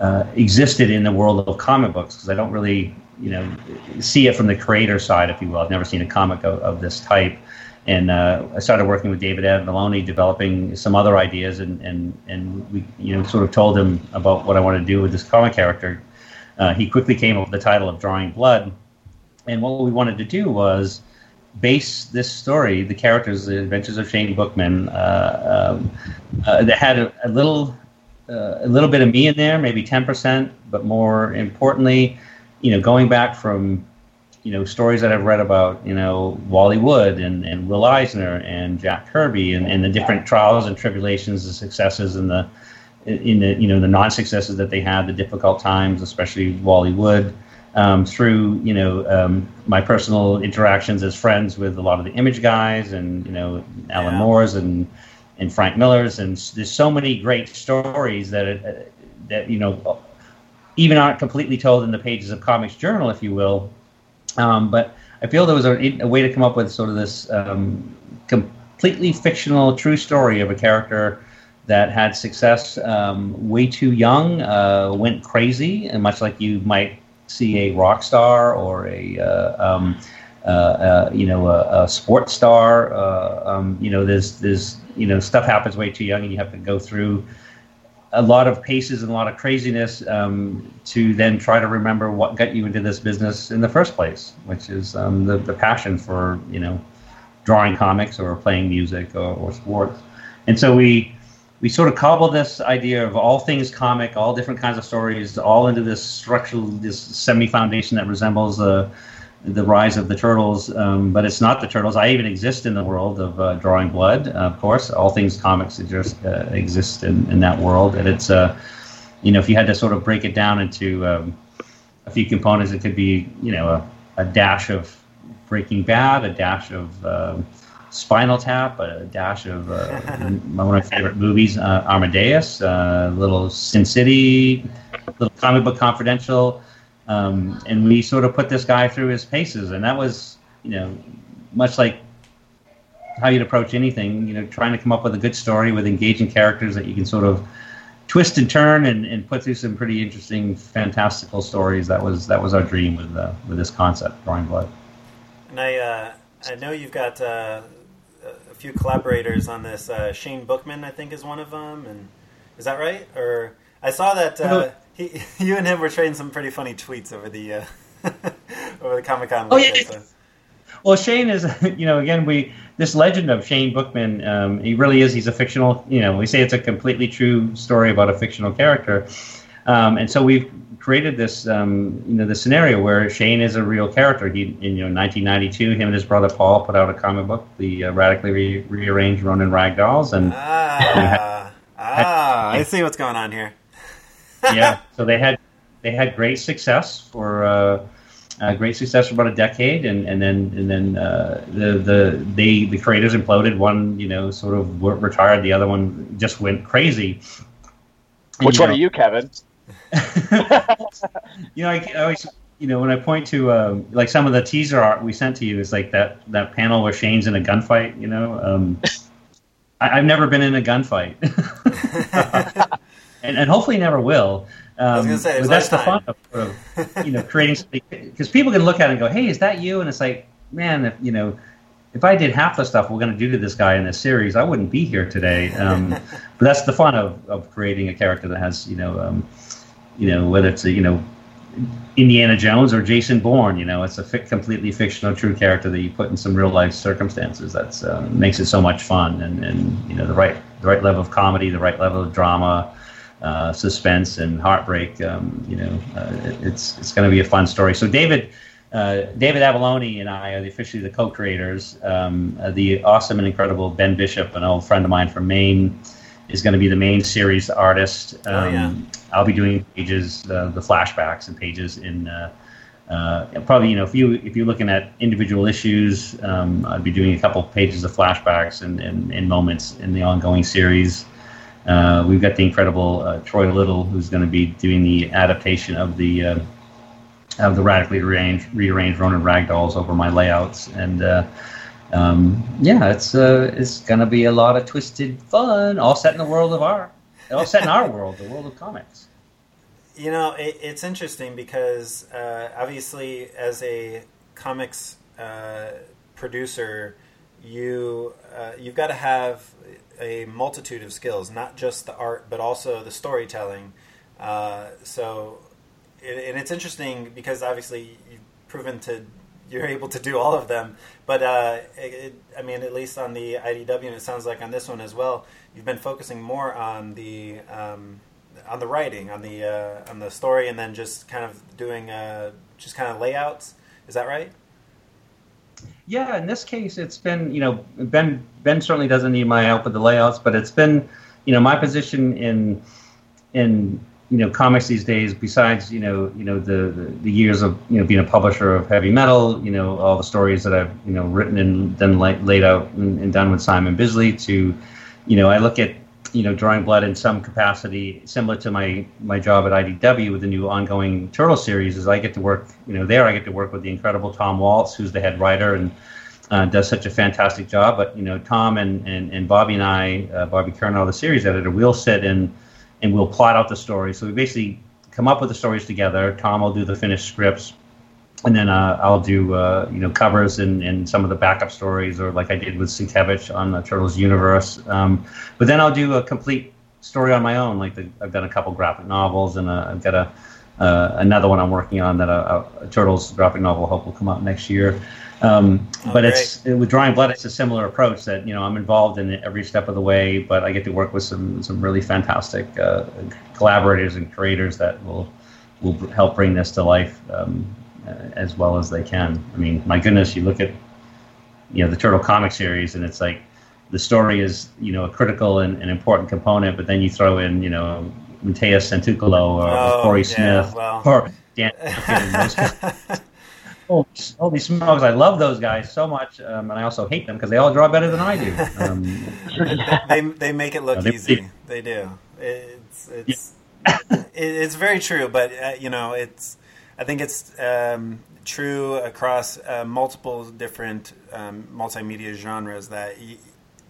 uh, existed in the world of comic books because I don't really, you know, see it from the creator side, if you will. I've never seen a comic of, of this type, and uh, I started working with David Avallone, developing some other ideas, and and and we you know sort of told him about what I wanted to do with this comic character. Uh, he quickly came up with the title of Drawing Blood, and what we wanted to do was base this story, the characters, the adventures of Shane Bookman, uh, um, uh, that had a, a little uh, a little bit of me in there, maybe ten percent, but more importantly, you know, going back from you know stories that I've read about you know Wally Wood and, and Will Eisner and Jack Kirby and, and the different trials and tribulations, the successes and the in the you know the non successes that they had, the difficult times, especially Wally Wood, um, through you know um, my personal interactions as friends with a lot of the image guys and you know Alan yeah. Moore's and and Frank Miller's and there's so many great stories that uh, that you know even aren't completely told in the pages of Comics Journal, if you will, um, but I feel there was a, a, way to come up with sort of this um, completely fictional, true story of a character that had success um, way too young, uh, went crazy, and much like you might see a rock star or a uh, um, uh, uh you know a, a sports star. Uh, um, you know, there's there's you know stuff happens way too young, and you have to go through a lot of paces and a lot of craziness um, to then try to remember what got you into this business in the first place, which is um, the, the passion for you know drawing comics or playing music or, or, sports. And so we we sort of cobbled this idea of all things comic, all different kinds of stories, all into this structural, this semi foundation that resembles a the rise of the turtles, um, but it's not the turtles. I even exist in the world of uh, drawing blood. Uh, of course, all things comics just uh, exist in, in that world, and it's uh, you know if you had to sort of break it down into um, a few components, it could be you know a, a dash of Breaking Bad, a dash of um, Spinal Tap, a dash of uh, one of my favorite movies, uh, a little Sin City, little comic book confidential. Um, and we sort of put this guy through his paces, and that was, you know, much like how you'd approach anything, you know, trying to come up with a good story with engaging characters that you can sort of twist and turn and, and put through some pretty interesting, fantastical stories. That was that was our dream with uh, with this concept, Drawing Blood. And I uh, I know you've got uh, few collaborators on this. Uh, Shane Bookman, I think, is one of them, and is that right? Or I saw that uh, he, (laughs) you and him were trading some pretty funny tweets over the uh, (laughs) over the Comic Con. Oh yeah. So. Well, Shane is, (laughs) you know, again, we this legend of Shane Bookman. Um, he really is. He's a fictional. You know, we say it's a completely true story about a fictional character, um, and so we've created this, um, you know, the scenario where Shane is a real character. He, in you know, 1992, him and his brother Paul put out a comic book, the uh, radically re- rearranged Ronin Ragdolls, and ah, ah, (laughs) I see what's going on here (laughs) yeah, so they had they had great success for uh, uh, great success for about a decade, and, and then and then uh, the the they the creators imploded. One you know sort of retired, the other one just went crazy. And, Which one know, are you, Kevin? (laughs) you know, I, I, always you know when I point to um, like some of the teaser art we sent to you is like that that panel where Shane's in a gunfight. You know, um, I, have never been in a gunfight, (laughs) and, and hopefully never will. Um, say, but that's the fun of, of, you know creating something because people can look at it and go, "Hey, is that you?" And it's like, man, if you know, if I did half the stuff we're going to do to this guy in this series, I wouldn't be here today. Um, but that's the fun of, of creating a character that has you know, um, you know, whether it's a you know. Indiana Jones or Jason Bourne, you know, it's a fi- completely fictional, true character that you put in some real life circumstances. That's uh, makes it so much fun, and, and you know the right the right level of comedy, the right level of drama, uh, suspense and heartbreak. Um, you know, uh, it's it's going to be a fun story. So David. Uh, David Avallone and I are officially the co-creators. Um, the awesome and incredible Ben Bishop, an old friend of mine from Maine, is going to be the main series artist. Um, oh, yeah. Um, I'll be doing pages, uh, the flashbacks and pages in. Uh, probably, you know, if you if you're looking at individual issues, um, I'd be doing a couple pages of flashbacks and, and, and moments in the ongoing series. Uh, we've got the incredible uh, Troy Little, who's going to be doing the adaptation of the uh, of the radically rearranged, rearranged Ronin ragdolls over my layouts, and uh, um, yeah, it's uh, it's to be a lot of twisted fun, all set in the world of our, all set in our (laughs) world, the world of comics. You know, it, it's interesting because uh, obviously, as a comics producer, you you've got to have a multitude of skills, not just the art, but also the storytelling. Uh, so, it, and it's interesting because obviously you've proven to you're able to do all of them. But uh, it, I mean, at least on the IDW, and it sounds like on this one as well, you've been focusing more on the um, on the writing, on the uh, on the story, and then just kind of doing uh, just kind of layouts. Is that right? Yeah, in this case, it's been you know Ben Ben certainly doesn't need my help with the layouts, but it's been you know my position in in you know comics these days. Besides you know you know the, the, the years of you know being a publisher of heavy metal, you know all the stories that I've you know written and then laid out and, and done with Simon Bisley to you know I look at you know, drawing blood in some capacity, similar to my my job at IDW with the new ongoing Turtle series, is I get to work, you know, there I get to work with the incredible Tom Waltz, who's the head writer and uh, does such a fantastic job. But you know, Tom and and, and Bobby and I, uh, Bobby Curnow, the series editor, we'll sit and and we'll plot out the story. So we basically come up with the stories together. Tom will do the finished scripts and then uh, I'll do uh, you know covers and, and some of the backup stories, or like I did with Sienkiewicz on the Turtles universe. Um, but then I'll do a complete story on my own. Like the, I've done a couple graphic novels, and uh, I've got a uh, another one I'm working on that a, uh, a, Turtles graphic novel hope will come out next year. Um, oh, but great. it's with Drawing Blood, it's a similar approach that you know I'm involved in every step of the way, but I get to work with some some really fantastic uh, collaborators and creators that will will help bring this to life. Um, uh, as well as they can. I mean, my goodness, you look at you know the Turtle comic series, and it's like the story is you know a critical and an important component, but then you throw in you know Mateus Santolouco or oh, Corey yeah, Smith well. or Dan. (laughs) oh, holy smokes! I love those guys so much, um, and I also hate them because they all draw better than I do. Um, (laughs) they they make it look easy. They do. It's it's yeah. (laughs) it's very true, but uh, you know it's I think it's um, true across uh, multiple different um, multimedia genres that y-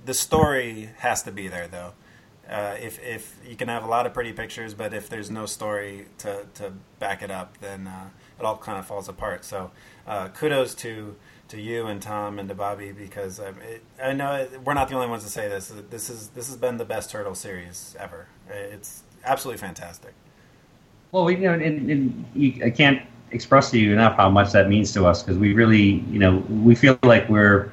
the story has to be there, though. Uh, if if you can have a lot of pretty pictures, but if there's no story to, to back it up, then uh, it all kind of falls apart. So, uh, kudos to to you and Tom and to Bobby because um, it, I know it, we're not the only ones to say this. This is this has been the best turtle series ever. It's absolutely fantastic. Well, we, you know, and, and you, I can't express to you enough how much that means to us because we really, you know, we feel like we're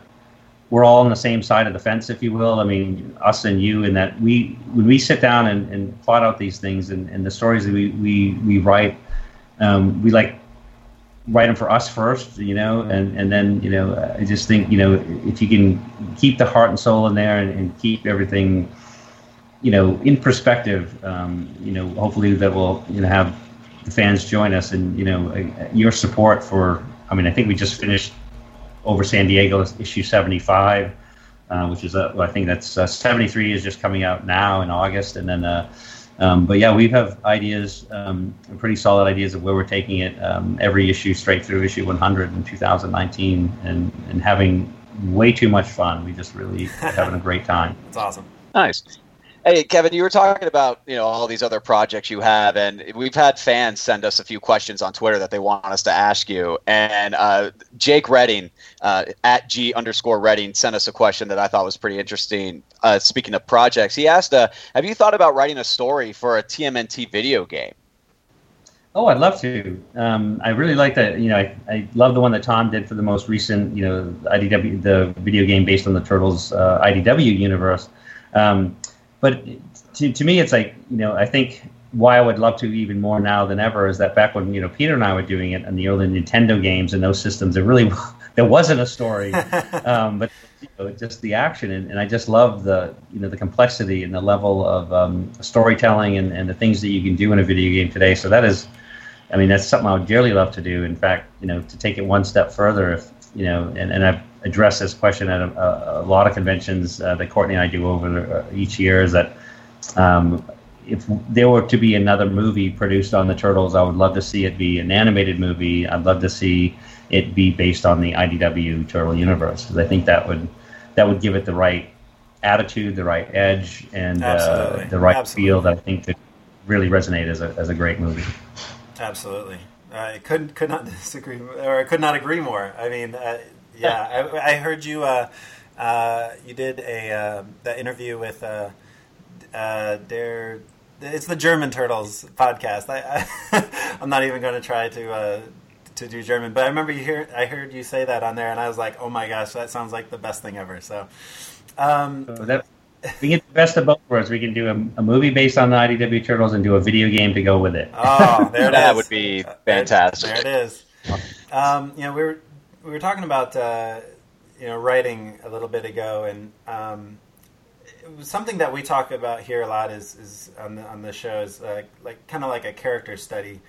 we're all on the same side of the fence, if you will. I mean, us and you, and that we when we sit down and, and plot out these things and, and the stories that we we we write, um, we like write them for us first, you know, and and then you know, I just think you know if you can keep the heart and soul in there and, and keep everything you know, in perspective, um, you know, hopefully that will you know have the fans join us, and you know uh, your support for. I mean, I think we just finished over San Diego issue seventy five. Uh, which is uh, I think that's uh, 73 is just coming out now in August, and then uh, um, but yeah, we have ideas, um, pretty solid ideas of where we're taking it. Um, every issue straight through issue 100 in 2019, and and having way too much fun. We just really (laughs) having a great time. It's awesome. Nice. Hey, Kevin, you were talking about you know all these other projects you have, and we've had fans send us a few questions on Twitter that they want us to ask you. And uh, Jake Redding uh, at G underscore Redding sent us a question that I thought was pretty interesting. Uh, speaking of projects, he asked, uh, "Have you thought about writing a story for a TMNT video game?" Oh, I'd love to. Um, I really like that. You know, I, I love the one that Tom did for the most recent, you know, IDW, the video game based on the Turtles uh, IDW universe. Um, but to, to me, it's like you know, I think why I would love to even more now than ever is that back when you know Peter and I were doing it and the early Nintendo games and those systems, there really there wasn't a story, (laughs) um, but you know, just the action and, and I just love the you know the complexity and the level of um, storytelling and, and the things that you can do in a video game today. So that is, I mean, that's something I would dearly love to do. In fact, you know, to take it one step further, if you know, and, and I've address this question at a, a lot of conventions uh, that Courtney and I do over uh, each year is that um, if there were to be another movie produced on the Turtles, I would love to see it be an animated movie. I'd love to see it be based on the IDW Turtle universe because I think that would that would give it the right attitude, the right edge, and uh, the right Absolutely. feel that I think could really resonate as a as a great movie. Absolutely. I could could not (laughs) disagree, or I could not agree more. I mean, uh, yeah, I, I, heard you. Uh, uh, you did a uh, that interview with uh, uh, their. It's the German Turtles podcast. I, I (laughs) am not even going to try to uh, to do German, but I remember you hear I heard you say that on there, and I was like, oh my gosh, that sounds like the best thing ever. So. Um, so that, we get the best of both worlds. We can do a, a, movie based on the IDW Turtles and do a video game to go with it. Oh, there it that is. would be fantastic. There, there it is. Um, you know, we were we were talking about uh, you know writing a little bit ago, and um, something that we talk about here a lot is, is on the on the show is uh, like kind of like a character study,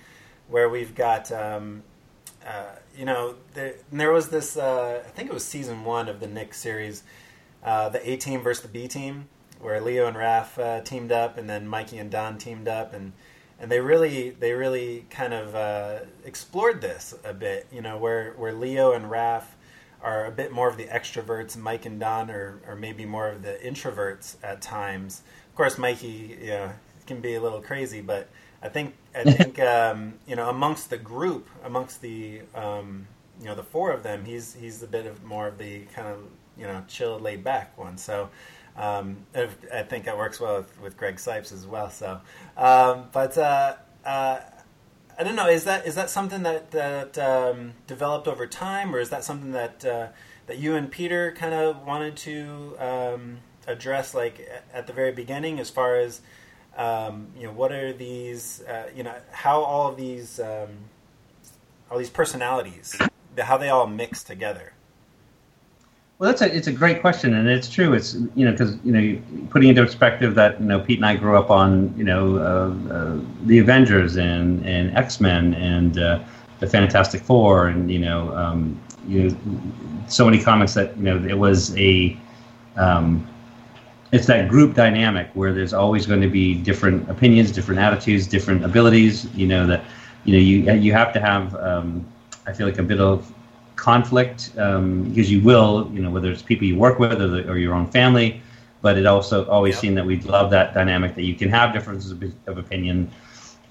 where we've got um, uh, you know there, there was this uh, I think it was season one of the Nick series, uh, the A team versus the B team, where Leo and Raph teamed up, and then Mikey and Don teamed up, and and they really they really kind of uh, explored this a bit. You know, where where Leo and Raph are a bit more of the extroverts, Mike and Don are, are maybe more of the introverts at times. Of course, Mikey, you know, can be a little crazy, but I think I (laughs) think um, you know amongst the group, amongst the um, you know the four of them, he's he's a bit of more of the kind of you know chill, laid back one. So um, I think that works well with, with Greg Cipes as well. So, um, but uh, uh, I don't know. Is that is that something that that um, developed over time, or is that something that uh, that you and Peter kind of wanted to um, address, like at the very beginning, as far as um, you know, what are these? Uh, you know, how all of these um, all these personalities, how they all mix together. Well, that's a it's a great question, and it's true. It's you know because you know putting into perspective that you know Pete and I grew up on you know uh, uh, the Avengers and and X Men and uh, the Fantastic Four and you know um, you know, so many comics that you know it was a um, it's that group dynamic where there's always going to be different opinions, different attitudes, different abilities. You know that you know you you have to have um, I feel like a bit of conflict um, because you will, you know, whether it's people you work with or, the, or your own family. But it also always yep. seemed that we love that dynamic that you can have differences of, of opinion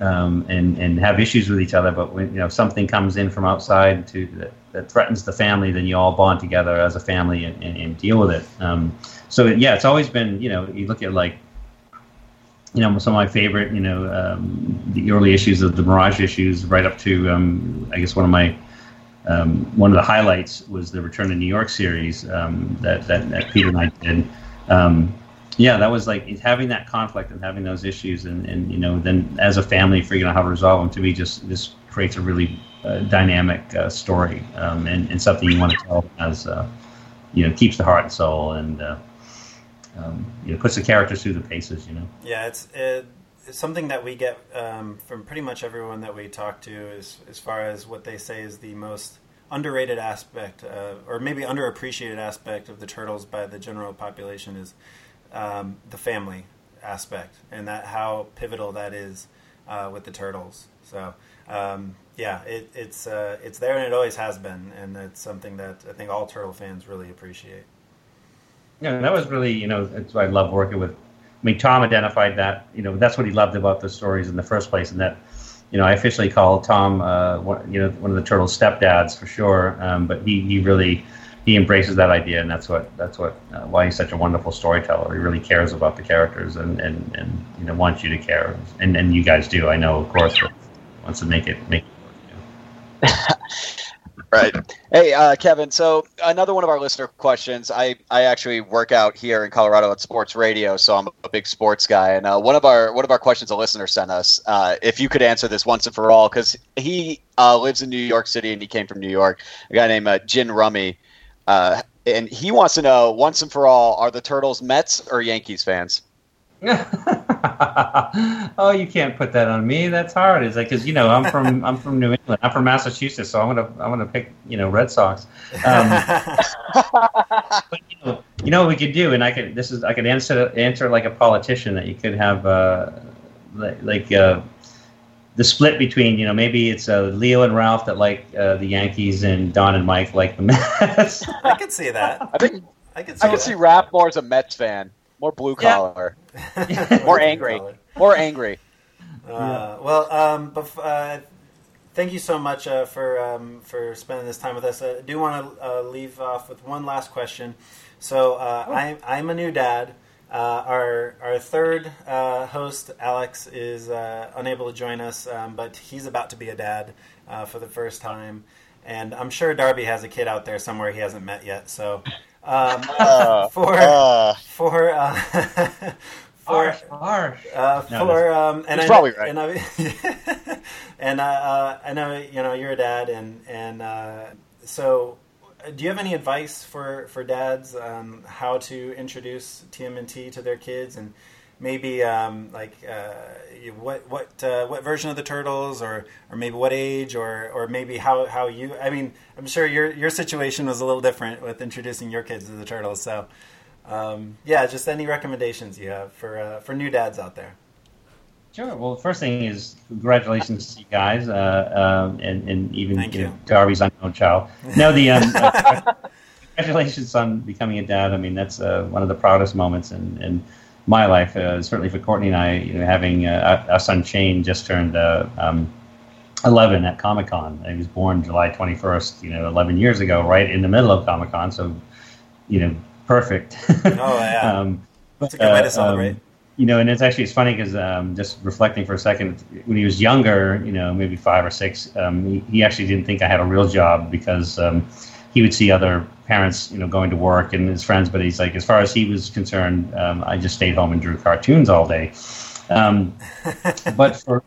um, and and have issues with each other. But when you know something comes in from outside to that, that threatens the family, then you all bond together as a family and, and, and deal with it. Um, so yeah, it's always been you know you look at like you know some of my favorite you know um, the early issues of the Mirage issues right up to um, I guess one of my um, one of the highlights was the Return to New York series um, that, that, that Peter and I did. Um, yeah, that was like having that conflict and having those issues, and, and you know, then as a family figuring out how to resolve them. To me, just this creates a really uh, dynamic uh, story um, and, and something you want to tell as uh, you know keeps the heart and soul and uh, um, you know puts the characters through the paces. You know. Yeah, it's it, something that we get um, from pretty much everyone that we talk to is as far as what they say is the most underrated aspect, uh, or maybe underappreciated aspect of the turtles by the general population is um, the family aspect, and that how pivotal that is uh, with the turtles. So um, yeah, it, it's uh, it's there and it always has been, and it's something that I think all turtle fans really appreciate. Yeah, that was really you know that's why I love working with. Mean, Tom identified that you know that's what he loved about the stories in the first place, and that you know I officially call Tom uh, one, you know one of the turtles' stepdads for sure. Um, but he he really he embraces that idea, and that's what that's what uh, why he's such a wonderful storyteller. He really cares about the characters, and and, and you know wants you to care, and and you guys do. I know, of course, wants to make it make. It (laughs) right. Hey, uh, Kevin. So another one of our listener questions. I, I actually work out here in Colorado at sports radio, so I'm a big sports guy. And uh, one of our one of our questions a listener sent us, uh, if you could answer this once and for all, because he uh, lives in New York City and he came from New York. A guy named uh, Jin Rummy, uh, and he wants to know once and for all: Are the Turtles Mets or Yankees fans? (laughs) oh, you can't put that on me. That's hard. It's like because you know I'm from (laughs) I'm from New England. I'm from Massachusetts, so I'm gonna I'm gonna pick you know Red Sox. Um, (laughs) but you know, you know what we could do, and I could this is I could answer answer like a politician that you could have uh, like, like uh, the split between you know maybe it's uh, Leo and Raph that like uh, the Yankees and Don and Mike like the Mets. I could see that. I think I could see, I could see Raph more as a Mets fan, more blue collar, yeah. (laughs) more angry, more angry. Uh, well, um, bef- uh, thank you so much uh, for um, for spending this time with us. I do want to uh, leave off with one last question. So uh, oh. I, I'm a new dad. Uh, our our third uh, host, Alex, is uh, unable to join us, um, but he's about to be a dad uh, for the first time, and I'm sure Darby has a kid out there somewhere he hasn't met yet. So um, (laughs) (laughs) uh, for uh. (laughs) for for harsh, for um, and He's I, probably right. And I, and I know you know you're a dad, and and so do you have any advice for for dads on how to introduce TMNT to their kids and maybe um, like uh, what what uh, what version of the turtles or or maybe what age or or maybe how how you I mean I'm sure your your situation was a little different with introducing your kids to the turtles so um, yeah just any recommendations you have for uh, for new dads out there Sure. Well, the first thing is congratulations to you guys, uh, um, and, and even you know, Darby's unknown child. No, the um, (laughs) uh, congratulations on becoming a dad. I mean, that's uh, one of the proudest moments in, in my life. Uh, certainly for Courtney and I, you know, having uh, our our son Shane just turned uh, um, 11 at Comic Con. He was born July 21st. You know, 11 years ago, right in the middle of Comic Con. So, you know, perfect. oh yeah (laughs) um, that's a good way uh, to celebrate um, you know, and it's actually it's funny because um, just reflecting for a second, when he was younger, you know, maybe five or six, um, he, he actually didn't think I had a real job because um, he would see other parents, you know, going to work and his friends. But he's like, as far as he was concerned, um, I just stayed home and drew cartoons all day. Um, (laughs) but for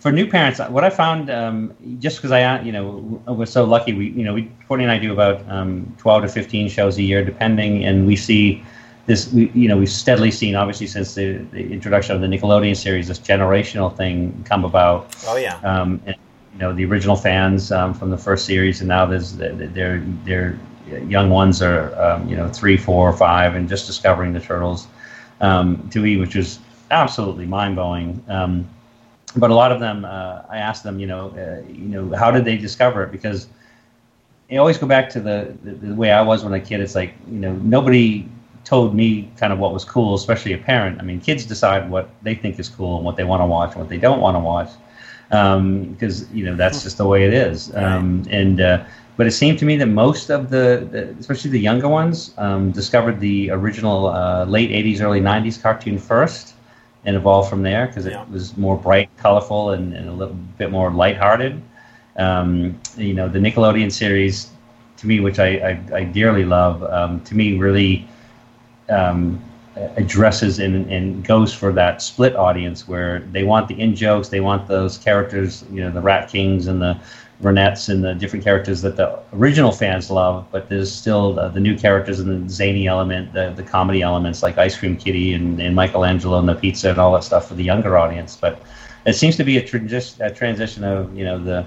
for new parents, what I found, um, just because I, you know, we're so lucky, we, you know, we Courtney and I do about um, twelve to fifteen shows a year, depending, and we see this, we, you know, we've steadily seen, obviously, since the, the introduction of the Nickelodeon series, this generational thing come about. oh yeah Um, and, you know, the original fans um, from the first series, and now there's their their young ones are, um, you know, three, four, five, and just discovering the turtles um, to me, which was absolutely mind blowing. Um, but a lot of them, uh, I asked them, you know, uh, you know, how did they discover it? Because I always go back to the, the, the way I was when a kid. It's like, you know, nobody told me kind of what was cool, especially a parent. I mean, kids decide what they think is cool and what they want to watch and what they don't want to watch, because you know that's just the way it is. Um, and uh, but it seemed to me that most of the, the especially the younger ones, um, discovered the original uh, late '80s, early '90s cartoon first, and evolved from there because it Yeah. was more bright, colorful, and, and a little bit more lighthearted. Um, you know, the Nickelodeon series, to me, which I, I, I dearly love, um, to me really um, addresses and, and goes for that split audience where they want the in jokes, they want those characters, you know, the Rat Kings and the Renets and the different characters that the original fans love, but there's still the, the new characters and the zany element, the, the comedy elements like Ice Cream Kitty and, and Michelangelo and the pizza and all that stuff for the younger audience. But it seems to be a, transi- a transition of you know the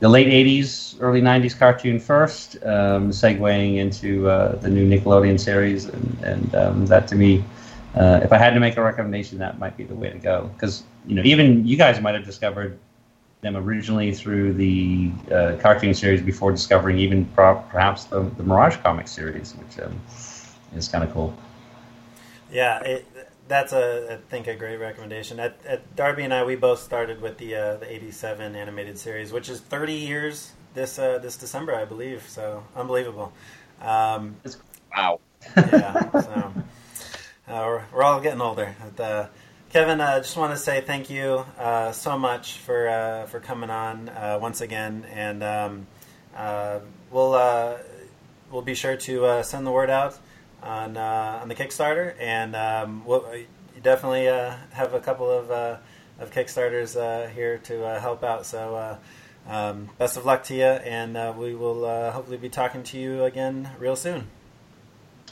the late '80s, early '90s cartoon first, um, segueing into uh, the new Nickelodeon series, and, and um, that to me, uh, if I had to make a recommendation, that might be the way to go. Because you know, even you guys might have discovered them originally through the uh, cartoon series before discovering even pro- perhaps the, the Mirage comic series, which um, is kind of cool. Yeah, it, that's a I think a great recommendation. At, at Darby and I, we both started with the uh, the '87 animated series, which is 30 years this uh, this December, I believe. So unbelievable. Um, wow. Yeah. So uh, we're, we're all getting older. But, uh, Kevin, I just want to say thank you uh, so much for uh, for coming on uh, once again, and um, uh, we'll uh, we'll be sure to uh, send the word out on uh, on the Kickstarter, and um, we'll you definitely uh, have a couple of uh, of Kickstarters uh, here to uh, help out. So. Uh, um, best of luck to you, and uh, we will uh, hopefully be talking to you again real soon.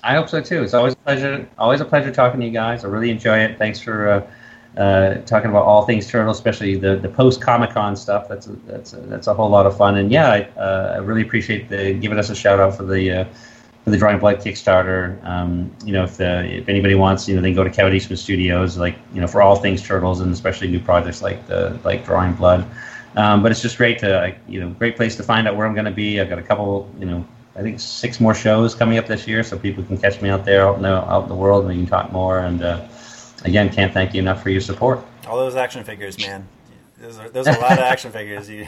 I hope so too. It's always a pleasure. Always a pleasure talking to you guys. I really enjoy it. Thanks for uh, uh, talking about all things turtle, especially the, the post Comic Con stuff. That's a, that's a, that's a whole lot of fun. And yeah, I, uh, I really appreciate the giving us a shout out for the uh, for the Drawing Blood Kickstarter. Um, you know, if the, if anybody wants, you know, they can go to Kevin Eastman Studios, like you know, for all things turtles, and especially new projects like the like Drawing Blood. Um, but it's just great to you know, great place to find out where I'm going to be. I've got a couple, you know, I think six more shows coming up this year, so people can catch me out there out in the, out in the world and we can talk more. And uh, again, can't thank you enough for your support. All those action figures, man. Those are, those a lot of action figures you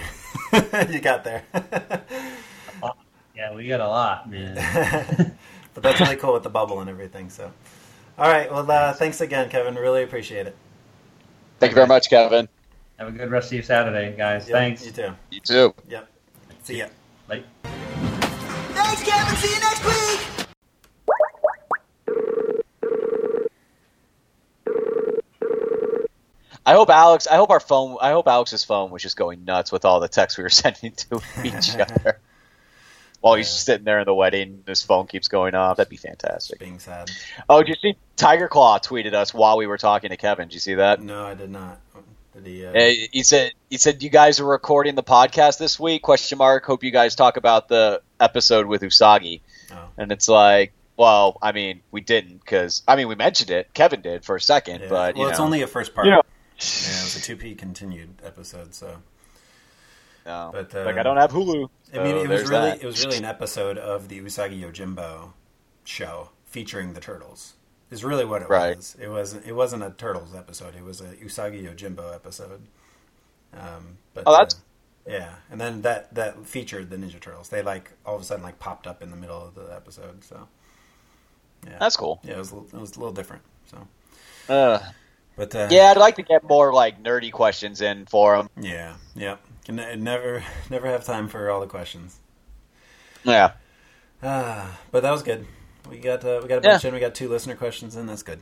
(laughs) you got there. (laughs) yeah, we got a lot, man. (laughs) but that's really cool with the bubble and everything. So, all right. Well, uh, thanks again, Kevin. Really appreciate it. Thank you very much, Kevin. Have a good rest of your Saturday, guys. Yep, Thanks. You too. You too. Yep. See ya. Bye. Thanks, Kevin. See you next week. I hope Alex. I hope our phone. I hope Alex's phone was just going nuts with all the texts we were (laughs) sending to each (laughs) other while he's sitting there in the wedding. His phone keeps going off. That'd be fantastic. Being sad. Oh, did you see Tiger Claw tweeted us while we were talking to Kevin? Did you see that? No, I did not. Did he? Uh... Uh, he said he said you guys are recording the podcast this week? Question mark. Hope you guys talk about the episode with Usagi. Oh. And it's like, well, I mean, we didn't because I mean we mentioned it. Kevin did for a second, Yeah. but you well, it's only a first part. You know. Yeah, it was a two P continued episode. So, No. but uh, like I don't have Hulu. I mean, it was really that. it was really an episode of the Usagi Yojimbo show featuring the turtles. Is really what it Right. was. It wasn't. It wasn't a turtles episode. It was a Usagi Yojimbo episode. Um, but Oh, that's- uh, yeah. And then that that featured the Ninja Turtles. They like all of a sudden like popped up in the middle of the episode. So yeah, That's cool. Yeah, it was a little- it was a little different. So, Uh, but uh, yeah, I'd like to get more like nerdy questions in for them. yeah, yeah. Can never (laughs) never have time for all the questions. Yeah. Ah, but that was good. We got uh, we got a Yeah. bunch in. We got two listener questions in. That's good.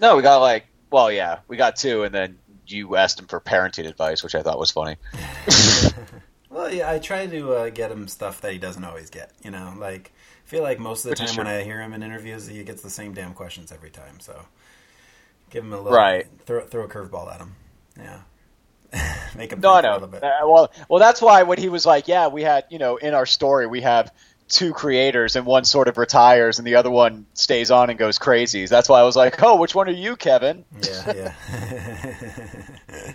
No, we got like, well, yeah, we got two, and then you asked him for parenting advice, which I thought was funny. (laughs) (laughs) Well, yeah, I try to uh, get him stuff that he doesn't always get. You know, like I feel like most of the Which time when. I hear him in interviews, he gets the same damn questions every time. So give him a little Right. Throw throw a curveball at him. Yeah, (laughs) make him No, I think know. a little bit. Uh, well, well, that's why when he was like, "Yeah, we had, you know, in our story, we have two creators, and one sort of retires, and the other one stays on and goes crazy." That's why I was like, "Oh, which one are you, Kevin?" Yeah, yeah. (laughs) (laughs)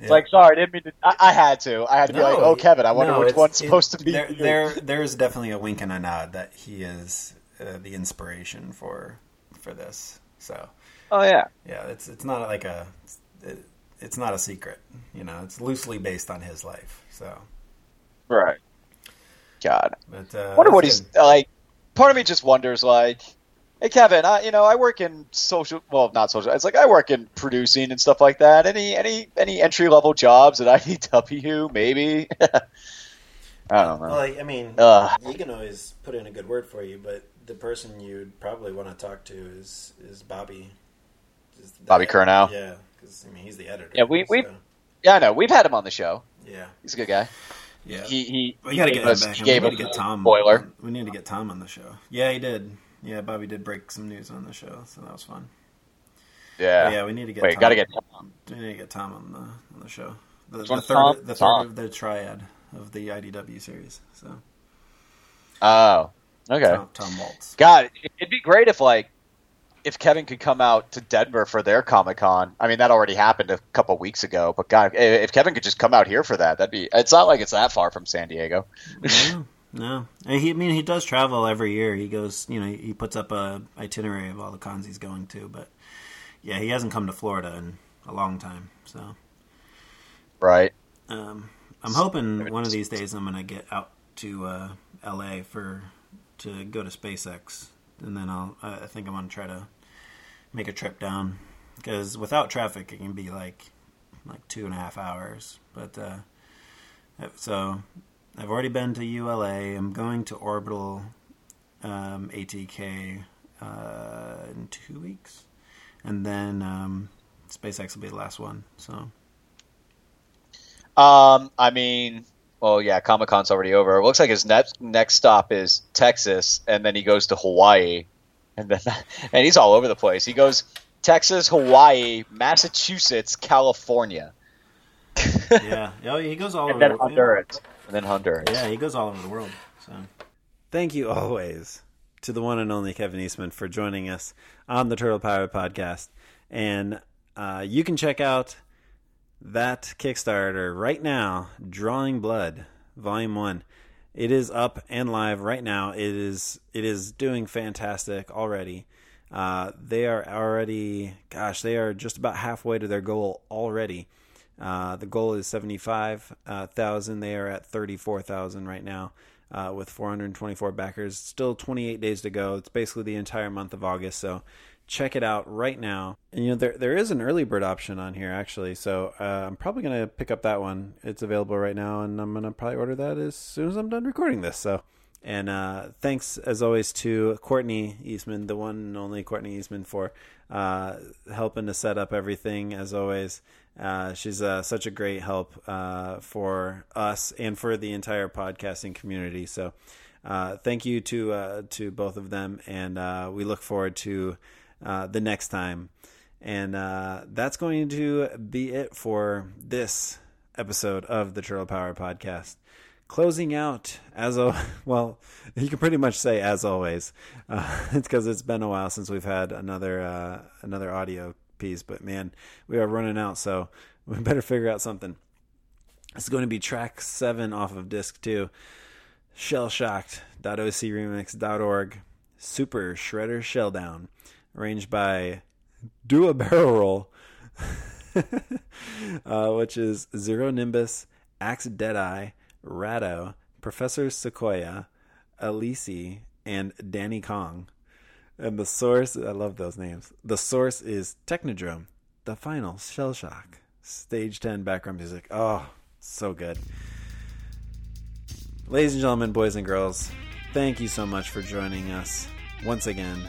It's like, sorry, I didn't mean to. I, I had to. I had to be like, "Oh, Kevin, I wonder no, which one's supposed to be." There, you." there, there is definitely a wink and a nod that he is uh, the inspiration for for this. So, Oh yeah, yeah, it's it's not like a it, it's not a secret. You know, it's loosely based on his life. So, right. God, but uh, wonder what that's he's like. Part of me just wonders, like, hey Kevin, I, you know, I work in social, well, not social. It's like I work in producing and stuff like that. Any, any, any entry level jobs at (laughs) IDW? Maybe. (laughs) I don't know. Well, like, I mean, Ugh. he can always put in a good word for you, but the person you'd probably want to talk to is is Bobby. Is Bobby Curnow? Yeah, because I mean he's the editor. Yeah, we we so, yeah, I know we've had him on the show. Yeah, he's a good guy. Yeah, he he. We got to he get gave him back. gave we need to get Tom. Spoiler. We need to get Tom on the show. Yeah, he did. Yeah, Bobby did break some news on the show, so that was fun. Yeah. But yeah. We need to get. Wait, Tom. gotta get Tom. We need to get Tom on the on the show. The, the third, Tom? the third Tom. of the triad of the IDW series. So Oh, okay. Tom, Tom Waltz. God, it'd be great if like if Kevin could come out to Denver for their Comic Con. I mean, that already happened a couple weeks ago. But God, if Kevin could just come out here for that, that'd be. It's not like it's that far from San Diego. no, no. He, I mean, he does travel every year. He goes, you know, he puts up a itinerary of all the cons he's going to. But yeah, he hasn't come to Florida in a long time. So Right. um, I'm hoping one of these days I'm gonna get out to uh, L.A. for to go to SpaceX, and then I'll. I I think I'm gonna try to make a trip down because without traffic it can be like like two and a half hours. But uh, so I've already been to ULA. I'm going to Orbital um, ATK uh, in two weeks, and then um, SpaceX will be the last one. So Um, I mean, well, yeah, Comic Con's already over. It looks like his next next stop is Texas, and then he goes to Hawaii, and then and he's all over the place. He goes Texas, Hawaii, Massachusetts, California, (laughs) yeah, yeah, he goes all and over. then Honduras, and then Honduras. Yeah, he goes all over the world. So, thank you always to the one and only Kevin Eastman for joining us on the Turtle Power Podcast, and uh, you can check out that Kickstarter right now, Drawing Blood, Volume One. It is up and live right now. It is it is doing fantastic already. Uh, they are already, gosh, they are just about halfway to their goal already. Uh, the goal is seventy-five thousand. They are at thirty-four thousand right now, uh, with four hundred twenty-four backers. Still twenty-eight days to go. It's basically the entire month of August. So check it out right now. And you know there there is an early bird option on here actually. So uh, I'm probably gonna pick up that one. It's available right now, and I'm gonna probably order that as soon as I'm done recording this. So. And uh, thanks, as always, to Courtney Eastman, the one and only Courtney Eastman, for uh, helping to set up everything, as always. Uh, she's uh, such a great help uh, for us and for the entire podcasting community. So, uh, thank you to to both of them, and we look forward to uh, the next time. And uh, that's going to be it for this episode of the Turtle Power Podcast. Closing out as (laughs) well you can pretty much say as always uh, (laughs) it's because it's been a while since we've had another uh, another audio piece but man we are running out so (laughs) we better figure out something. It's going to be track 7 off of disc 2 shellshocked.ocremix.org super shredder shelldown arranged by do a barrel roll (laughs) uh, which is zero nimbus axe deadeye Rado, Professor Sequoia, Elise, and Danny Kong. And the source, I love those names. The source is Technodrome, the final shell shock. Stage 10 background music. Oh, so good. Ladies and gentlemen, boys and girls, thank you so much for joining us once again.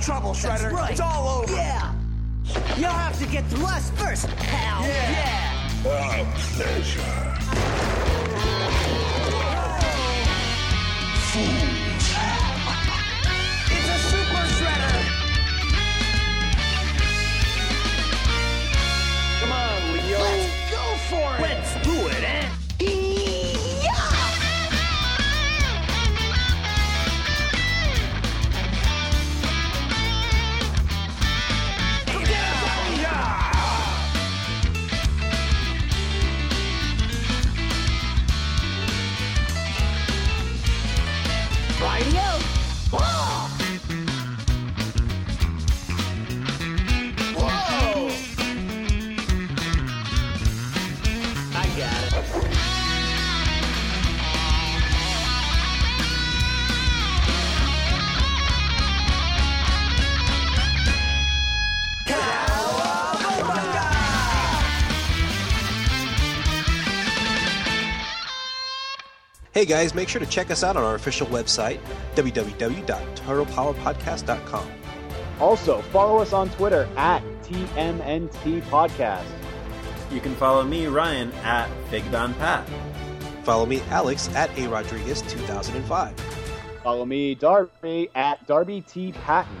Trouble, Shredder. That's right. It's all over. Yeah. You'll have to get through us first, pal. Yeah. A oh, pleasure. Guys, make sure to check us out on our official website, www.turtlepowerpodcast.com. Also, follow us on Twitter at TMNT Podcast. You can follow me, Ryan, at FigDonPat. Follow me, Alex, at A Rodriguez 2005. Follow me, Darby, at Darby T. Patton.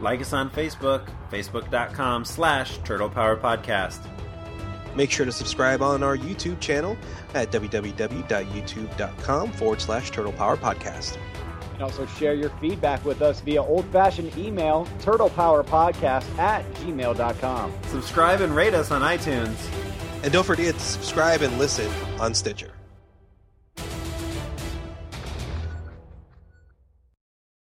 Like us on Facebook, facebook.com slash Turtle Power Podcast. Make sure to subscribe on our YouTube channel at www.youtube.com forward slash Turtle Power Podcast. And also share your feedback with us via old fashioned email, turtlepowerpodcast at gmail.com. Subscribe and rate us on iTunes. And don't forget to subscribe and listen on Stitcher.